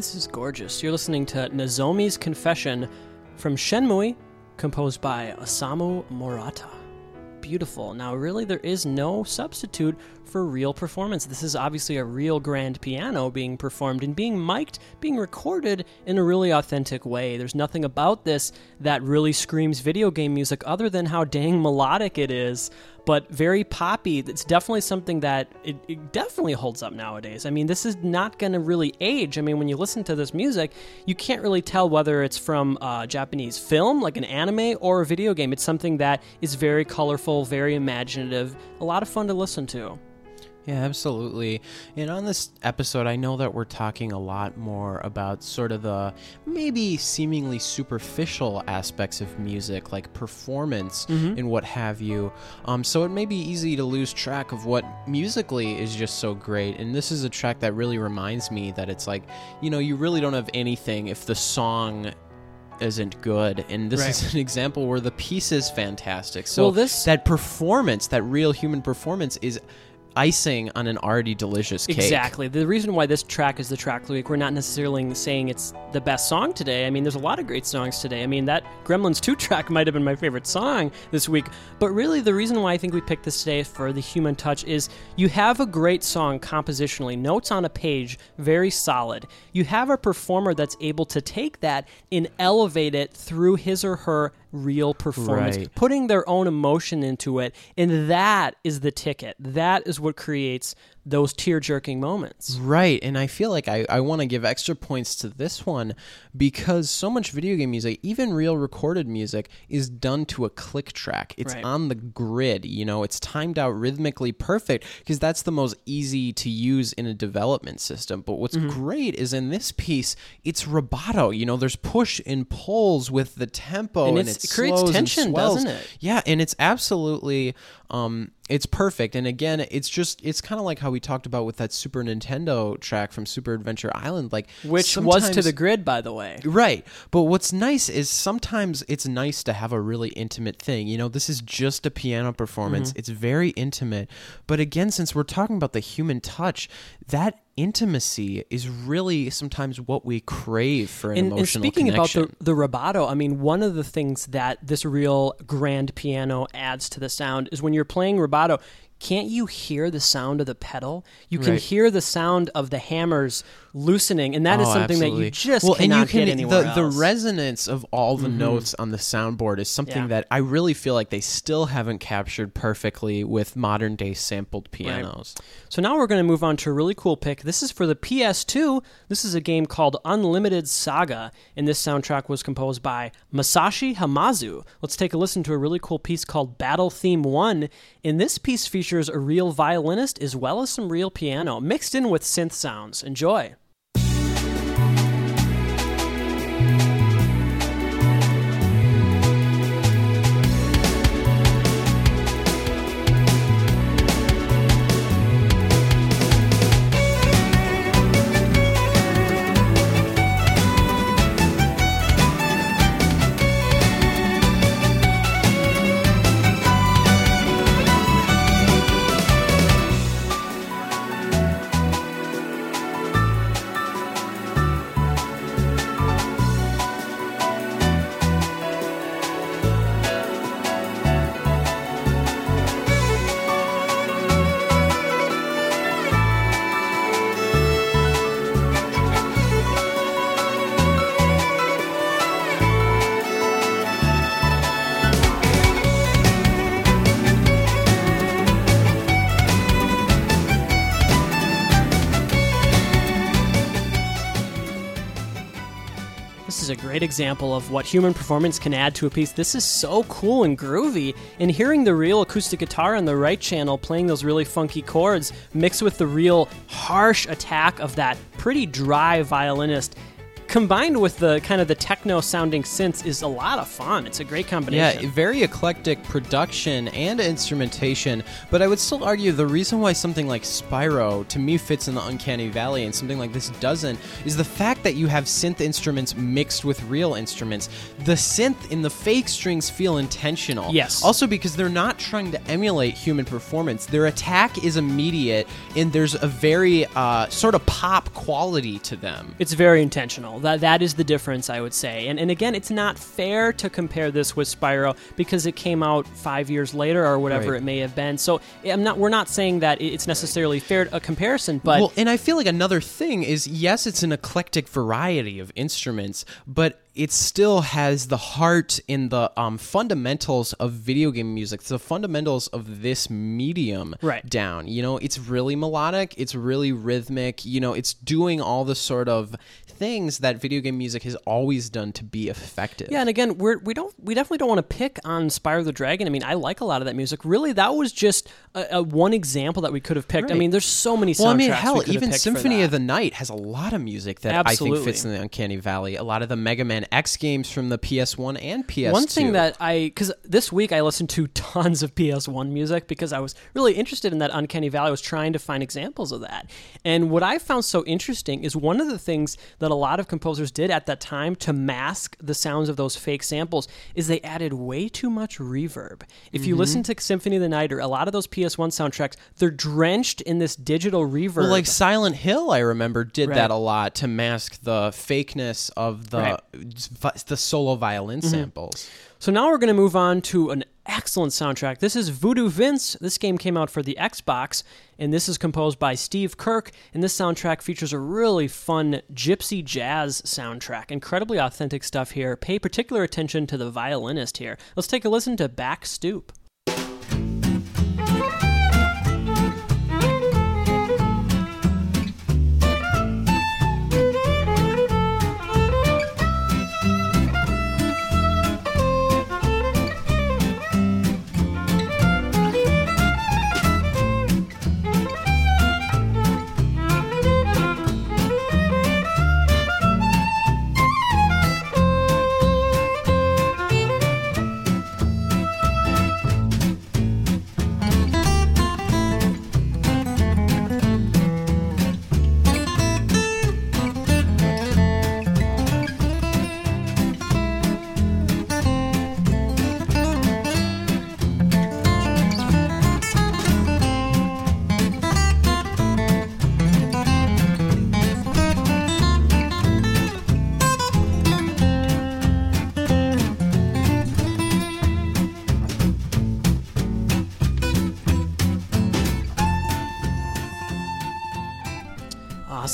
B: This is gorgeous. You're listening to Nozomi's Confession from Shenmue, composed by Osamu Murata. Beautiful. Now, really, there is no substitute for real performance. This is obviously a real grand piano being performed and being mic'd, being recorded in a really authentic way. There's nothing about this that really screams video game music other than how dang melodic it is, but very poppy. It's definitely something that it, it definitely holds up nowadays. I mean, this is not going to really age. I mean, when you listen to this music, you can't really tell whether it's from a Japanese film, like an anime, or a video game. It's something that is very colorful, very imaginative, a lot of fun to listen to.
A: Yeah, absolutely. And on this episode, I know that we're talking a lot more about sort of the maybe seemingly superficial aspects of music, like performance and what have you. Um, so it may be easy to lose track of what musically is just so great. And this is a track that really reminds me that it's like, you know, you really don't have anything if the song isn't good and this
B: Right.
A: is an example where the piece is fantastic so
B: Well, this-
A: that performance that real human performance is icing on an already delicious cake.
B: Exactly. The reason why this track is the track of the week, we're not necessarily saying it's the best song today. I mean, there's a lot of great songs today. I mean, that Gremlins 2 (laughs) track might have been my favorite song this week. But really, the reason why I think we picked this today for the human touch is you have a great song compositionally, notes on a page, very solid. You have a performer that's able to take that and elevate it through his or her real performance,
A: Right.
B: putting their own emotion into it. And that is the ticket. That is what creates those tear jerking moments.
A: Right, and I feel like I, I want to give extra points to this one because so much video game music, even real recorded music, is done to a click track. It's
B: Right.
A: on the grid, you know, it's timed out rhythmically perfect because that's the most easy to use in a development system. But what's
B: Mm-hmm.
A: great is in this piece, it's rubato, you know, there's push and pulls with the tempo
B: And
A: and,
B: it's-
A: it
B: creates tension, doesn't it?
A: Yeah, and it's absolutely um it's perfect. And again, it's just it's kind of like how we talked about with that Super Nintendo track from Super Adventure Island like
B: Which was to the grid, by the way.
A: Right. But what's nice is sometimes it's nice to have a really intimate thing. You know, this is just a piano performance. It's very intimate. But again, since we're talking about the human touch, that intimacy is really sometimes what we crave for an
B: And, and speaking
A: connection.
B: about the, the rubato, I mean, one of the things that this real grand piano adds to the sound is when you're playing rubato, can't you hear the sound of the pedal? You can
A: Right.
B: hear the sound of the hammers loosening, and that is
A: Oh,
B: something that you just
A: well,
B: cannot
A: and you can
B: get anywhere
A: the, the
B: else. Mm-hmm.
A: resonance of all the notes on the soundboard is something
B: Yeah.
A: that I really feel like they still haven't captured perfectly with modern day sampled pianos.
B: So now we're going to move on to a really cool pick. This is for the PS2. This is a game called Unlimited Saga, and this soundtrack was composed by Masashi Hamauzu. Let's take a listen to a really cool piece called Battle Theme 1. And this piece features a real violinist as well as some real piano mixed in with synth sounds. Enjoy. Great example of what human performance can add to a piece. This is so cool and groovy. And hearing the real acoustic guitar on the right channel playing those really funky chords mixed with the real harsh attack of that pretty dry violinist combined with the kind of the techno sounding synths is a lot of fun. It's a great combination.
A: Yeah, very eclectic production and instrumentation, but I would still argue the reason why something like Spyro to me fits in the uncanny valley and something like this doesn't is the fact that you have synth instruments mixed with real instruments. The synth in the fake strings feel intentional.
B: Yes.
A: Also because they're not trying to emulate human performance. Their attack is immediate and there's a very uh, sort of pop quality to them.
B: It's very intentional. That that is the difference, I would say. And and again, it's not fair to compare this with Spyro because it came out five years later or whatever
A: Right.
B: it may have been. So I'm not. We're not saying that it's necessarily fair a comparison, but
A: well, and I feel like another thing is yes, it's an eclectic variety of instruments, but it still has the heart in the um, fundamentals of video game music, the fundamentals of this medium
B: Right.
A: down. You know, it's really melodic, it's really rhythmic. You know, it's doing all the sort of things that video game music has always done to be effective.
B: Yeah, and again, we're we don't we definitely don't want to pick on Spyro the Dragon. I mean, I like a lot of that music. Really, that was just a, a one example that we could have picked. I mean, there's so many.
A: Well, I mean, hell, even Symphony of the Night has a lot of music that I think fits in the Uncanny Valley. A lot of the Mega Man X games from the PS1 and PS2.
B: One thing that I, because this week I listened to (laughs) tons of PS1 music because I was really interested in that Uncanny Valley. I was trying to find examples of that. And what I found so interesting is one of the things that a lot of composers did at that time to mask the sounds of those fake samples is they added way too much reverb. If you mm-hmm. listen to Symphony of the Night or a lot of those PS1 soundtracks, they're drenched in this digital reverb.
A: Well, like Silent Hill, I remember did
B: Right.
A: that a lot to mask the fakeness of the
B: Right. Mm-hmm.
A: the solo violin samples.
B: So now we're going to move on to an excellent soundtrack. This is Voodoo Vince. This game came out for the Xbox, and this is composed by Steve Kirk. And this soundtrack features a really fun gypsy jazz soundtrack. Incredibly authentic stuff here. Pay particular attention to the violinist here. Let's take a listen to Back Stoop.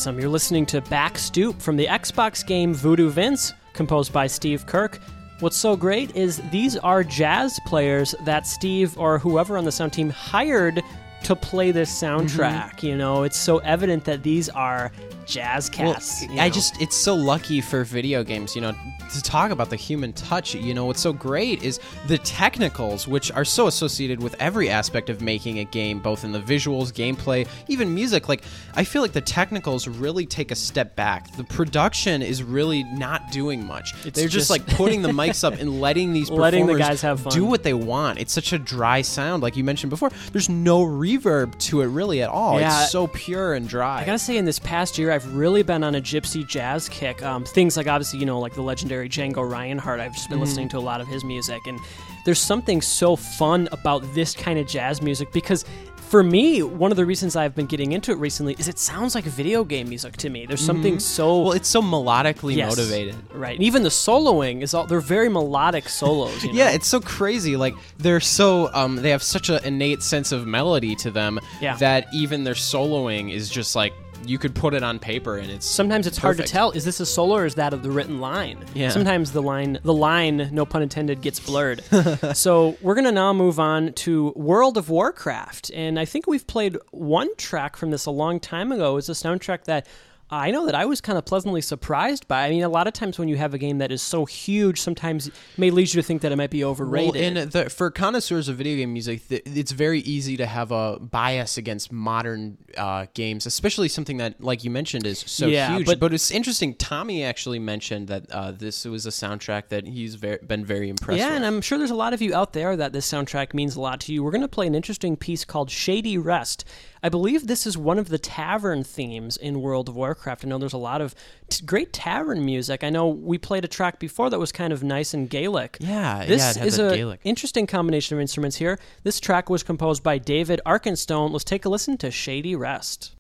B: Awesome. You're listening to Back Stoop from the Xbox game Voodoo Vince, composed by Steve Kirk. What's so great is these are jazz players that Steve or whoever on the sound team hired to play this soundtrack. Mm-hmm. You know, it's so evident that these are jazz
A: Well,
B: cats. you
A: I just it's so lucky for video games, you know, to talk about the human touch. You know, what's so great is the technicals, which are so associated with every aspect of making a game, both in the visuals, gameplay, even music. Like I feel like the technicals really take a step back. The production is really not doing much.
B: It's
A: They're just,
B: just-
A: like putting the mics up and letting these (laughs)
B: Letting the
A: performers
B: guys have fun.
A: do what they want. It's such a dry sound, like you mentioned before. There's no reverb to it really at all.
B: Yeah.
A: It's so pure and dry.
B: I gotta say, in this past year, I've really been on a gypsy jazz kick. Um, things like obviously, you know, like the legendary Django Reinhardt. I've just been listening to a lot of his music, and there's something so fun about this kind of jazz music because. For me, one of the reasons I've been getting into it recently is it sounds like video game music to me. There's something so
A: well, it's so melodically
B: Yes.
A: motivated.
B: right, and even the soloing is all—they're very melodic solos. You (laughs) know?
A: Yeah, it's so crazy. Like they're so um they have such an innate sense of melody to them
B: Yeah.
A: that even their soloing is just like you could put it on paper and it's
B: Sometimes it's hard to tell. Is this a solo or is that of the written line?
A: Yeah.
B: Sometimes the line, the line, no pun intended, gets blurred. (laughs) so we're gonna now move on to World of Warcraft, and I think we've played one track from this a long time ago. It's a soundtrack that. I know that I was kind of pleasantly surprised by. I mean, a lot of times when you have a game that is so huge, sometimes it may lead you to think that it might be
A: well,
B: overrated.
A: in the, for connoisseurs of video game music, it's very easy to have a bias against modern uh, games, especially something that, like you mentioned, is so
B: Yeah,
A: huge.
B: but-
A: But, it's interesting. Tommy actually mentioned that uh, this was a soundtrack that he's ver- been very impressed.
B: Yeah,
A: with.
B: and I'm sure there's a lot of you out there that this soundtrack means a lot to you. We're going to play an interesting piece called Shady Rest. I believe this is one of the tavern themes in World of Warcraft. I know there's a lot of t- great tavern music. I know we played a track before that was kind of nice and Gaelic.
A: Yeah,
B: this
A: yeah,
B: is
A: that
B: a
A: Gaelic.
B: interesting combination of instruments here. This track was composed by David Arkenstone. Let's take a listen to Shady Rest.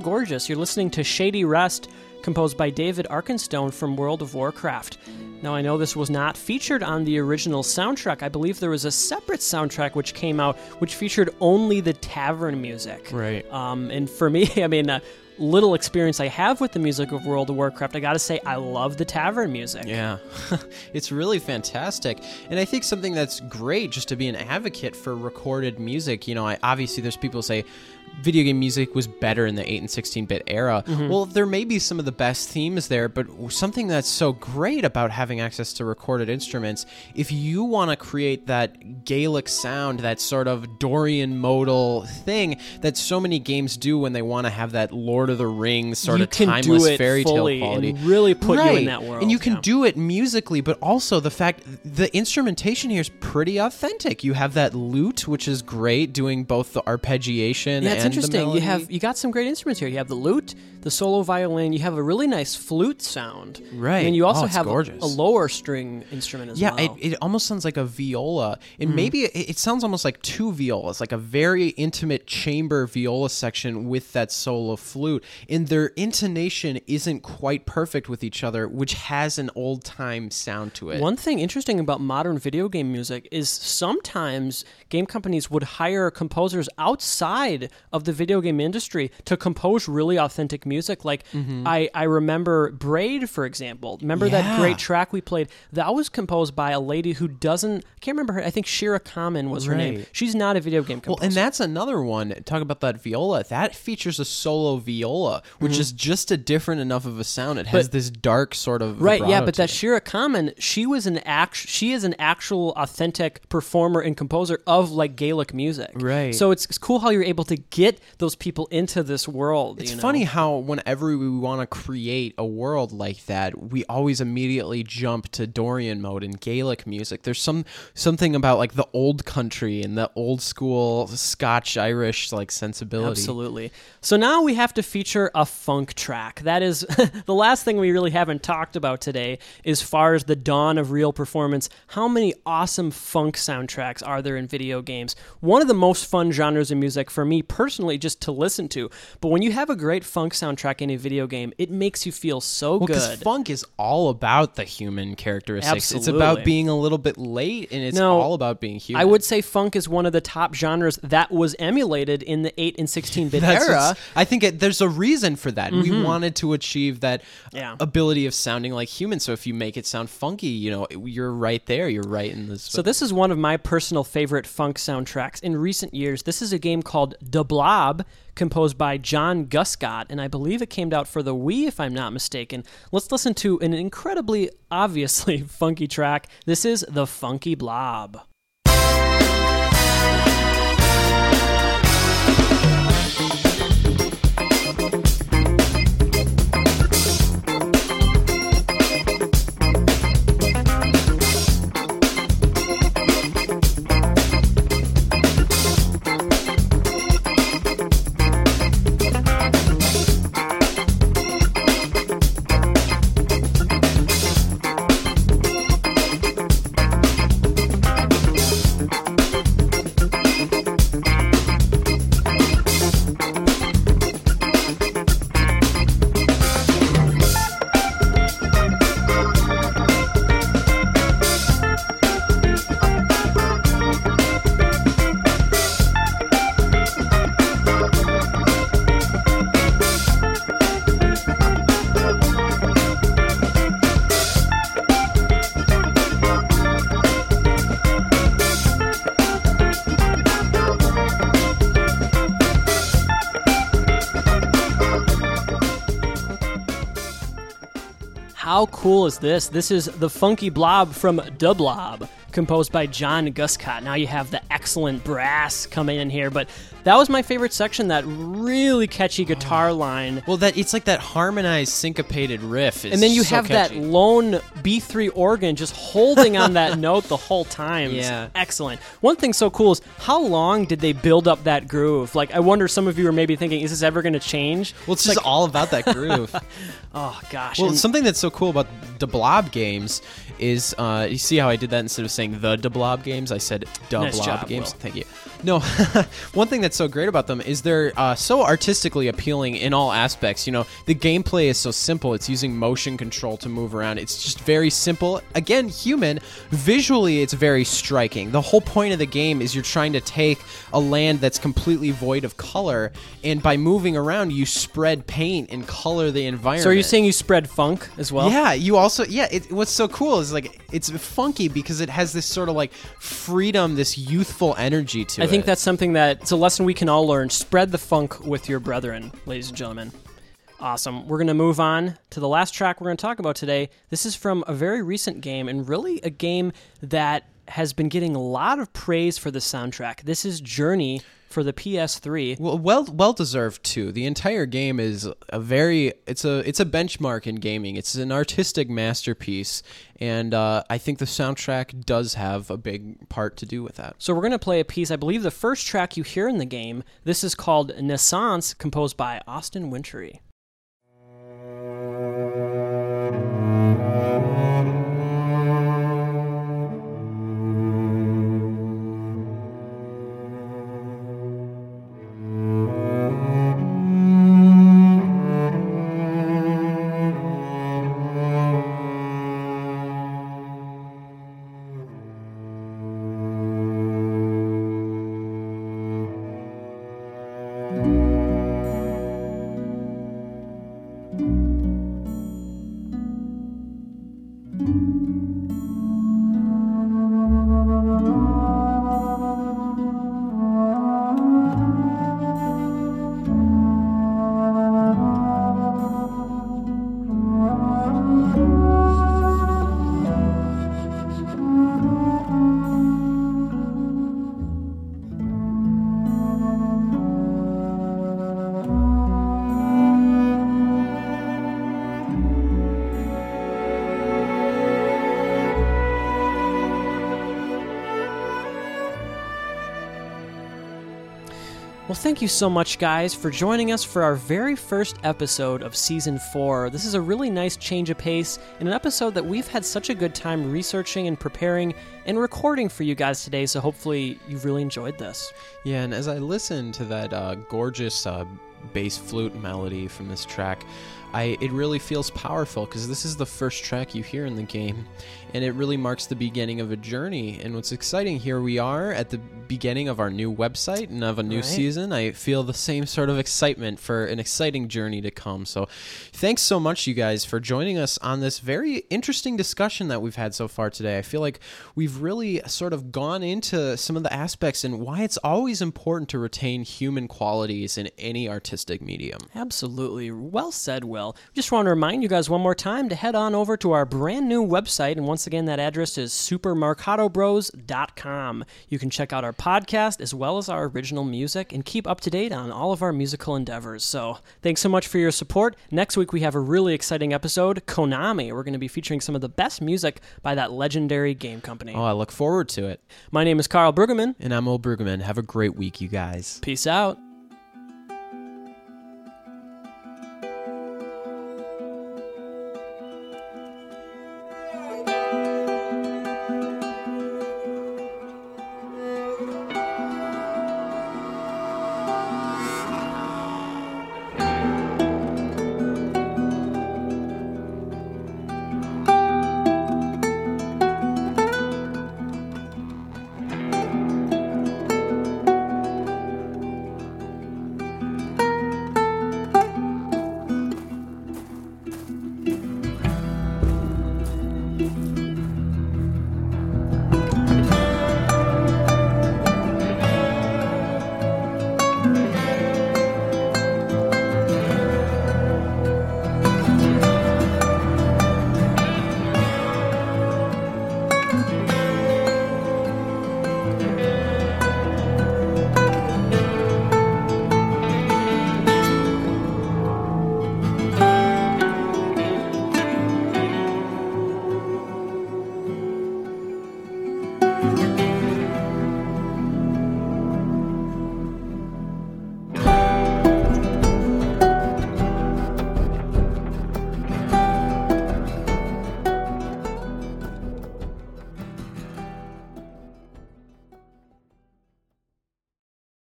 B: Gorgeous. You're listening to Shady Rest, composed by David Arkenstone from World of Warcraft. Now, I know this was not featured on the original soundtrack. I believe there was a separate soundtrack which came out which featured only the tavern music.
A: Right.
B: Um, and for me, (laughs) I mean, uh, little experience I have with the music of World of Warcraft, I gotta say, I love the tavern music.
A: Yeah, (laughs) it's really fantastic. And I think something that's great just to be an advocate for recorded music. You know, I, obviously there's people who say video game music was better in the 8 and 16 bit era. Mm-hmm. Well, there may be some of the best themes there, but something that's so great about having access to recorded instruments, if you want to create that Gaelic sound, that sort of Dorian modal thing that so many games do when they want to have that Lord of the Rings sort
B: You
A: of timeless fairy tale quality.
B: and really put you in that world,
A: And you can
B: yeah.
A: do it musically, but also the fact the instrumentation here is pretty authentic. You have that lute, which is great, doing both the arpeggiation
B: Yeah,
A: the
B: interesting. You have you got some great instruments here. You have the lute, the solo violin. You have a really nice flute sound,
A: Right.
B: And you also
A: Oh,
B: have a,
A: gorgeous.
B: a lower string instrument as
A: yeah,
B: well.
A: Yeah, it, it almost sounds like a viola, and
B: Mm-hmm.
A: maybe it, it sounds almost like two violas, like a very intimate chamber viola section with that solo flute. And their intonation isn't quite perfect with each other, which has an old time sound to it.
B: One thing interesting about modern video game music is sometimes game companies would hire composers outside of the video game industry to compose really authentic music. Like I, I remember Braid, for example. Remember that
A: Mm-hmm.
B: Great track we played? That was composed by a lady who doesn't. I can't remember her. I think Shira Kammen was her name. She's not a video game composer.
A: Well, and that's another one. Talk about that viola. That features a solo viola, which is just a different enough of a sound. It has
B: Mm-hmm. But-
A: this dark sort of
B: Right, yeah, but that
A: it.
B: Shira Kammen, she was an act she is an actual authentic performer and composer of like Gaelic music.
A: Right.
B: So it's, it's cool how you're able to get those people into this world.
A: It's
B: you know?
A: funny how whenever we want to create a world like that, we always immediately jump to Dorian mode and Gaelic music. There's some something about like the old country and the old school Scotch Irish like sensibility.
B: Absolutely. So now we have to feature a funk track. That is (laughs) the last thing we really haven't talked about today as far as the dawn of real performance. How many awesome funk soundtracks are there in video games? One of the most fun genres of music for me personally just to listen to. But when you have a great funk soundtrack in a video game, it makes you feel so
A: Well,
B: good.
A: funk is all about the human characteristics. It's about being a little bit late, and it's
B: No,
A: all about being human.
B: I would say funk is one of the top genres that was emulated in the 8 and 16 bit (laughs) era.
A: I think it, there's a reason for that. We mm-hmm. wanted to achieve that
B: Yeah.
A: ability of sounding like humans. So if you make it sound funky, you know, you're right there. You're right in this.
B: So this is one of my personal favorite funk soundtracks in recent years. This is a game called Da Blob, composed by John Guscott, and I believe it came out for the Wii, if I'm not mistaken. Let's listen to an incredibly, obviously (laughs) funky track. This is The Funky Blob. Cool is this? This is The Funky Blob from de Blob, composed by John Guscott. Now you have the excellent brass coming in here, but that was my favorite section, that really catchy guitar line.
A: well, that it's like that harmonized syncopated riff. Is
B: And then you
A: so
B: have that lone B3 organ just holding on that (laughs) note the whole time. It's
A: Yeah.
B: excellent. One thing so cool is how long did they build up that groove? Like, I wonder some of you are maybe thinking, is this ever going to change?
A: Well, it's just all about that groove. (laughs)
B: Oh, gosh.
A: well,
B: and-
A: something that's so cool about the Blob games is uh, you see how I did that instead of saying the De Blob games, I said Da
B: Nice
A: Blob
B: job,
A: games.
B: Will.
A: Thank you. No, (laughs) one thing that's so great about them is they're uh, so artistically appealing in all aspects. You know, the gameplay is so simple. It's using motion control to move around. It's just very simple. Again, human. Visually, it's very striking. The whole point of the game is you're trying to take a land that's completely void of color, and by moving around, you spread paint and color the environment.
B: So are you saying you spread funk as well?
A: Yeah, you also yeah. It, what's so cool is like it's funky because it has this sort of like freedom, this youthful energy to
B: I
A: it.
B: I think that's something that it's a lesson we can all learn. Spread the funk with your brethren, ladies and gentlemen. Awesome. We're going to move on to the last track we're going to talk about today. This is from a very recent game and really a game that has been getting a lot of praise for the soundtrack. This is Journey for the PS3.
A: well, well, well deserved too. The entire game is a very it's a it's a benchmark in gaming. It's an artistic masterpiece, and uh, I think the soundtrack does have a big part to do with that.
B: So we're going to play a piece, I believe the first track you hear in the game. This is called Naissance, composed by Austin Wintory. Thank you so much, guys, for joining us for our very first episode of season four. This is a really nice change of pace and an episode that we've had such a good time researching and preparing and recording for you guys today. So hopefully you've really enjoyed this.
A: Yeah, and as I listen to that uh, gorgeous uh, bass flute melody from this track, I it really feels powerful because this is the first track you hear in the game, and it really marks the beginning of a journey. And what's exciting here, we are at the beginning of our new website and of a new
B: Right.
A: season. I feel the same sort of excitement for an exciting journey to come. So, thanks so much, you guys, for joining us on this very interesting discussion that we've had so far today. I feel like we've really sort of gone into some of the aspects and why it's always important to retain human qualities in any artistic medium.
B: Absolutely. Well said, Will. Just want to remind you guys one more time to head on over to our brand new website. And once again, that address is supermarcatobros.com. You can check out our podcast as well as our original music and keep up to date on all of our musical endeavors. So thanks so much for your support. Next week, we have a really exciting episode Konami. We're going to be featuring some of the best music by that legendary game company.
A: Oh, I look forward to it.
B: My name is Karl Brueggemann.
A: And I'm Will Brueggemann. Have a great week, you guys.
B: Peace out.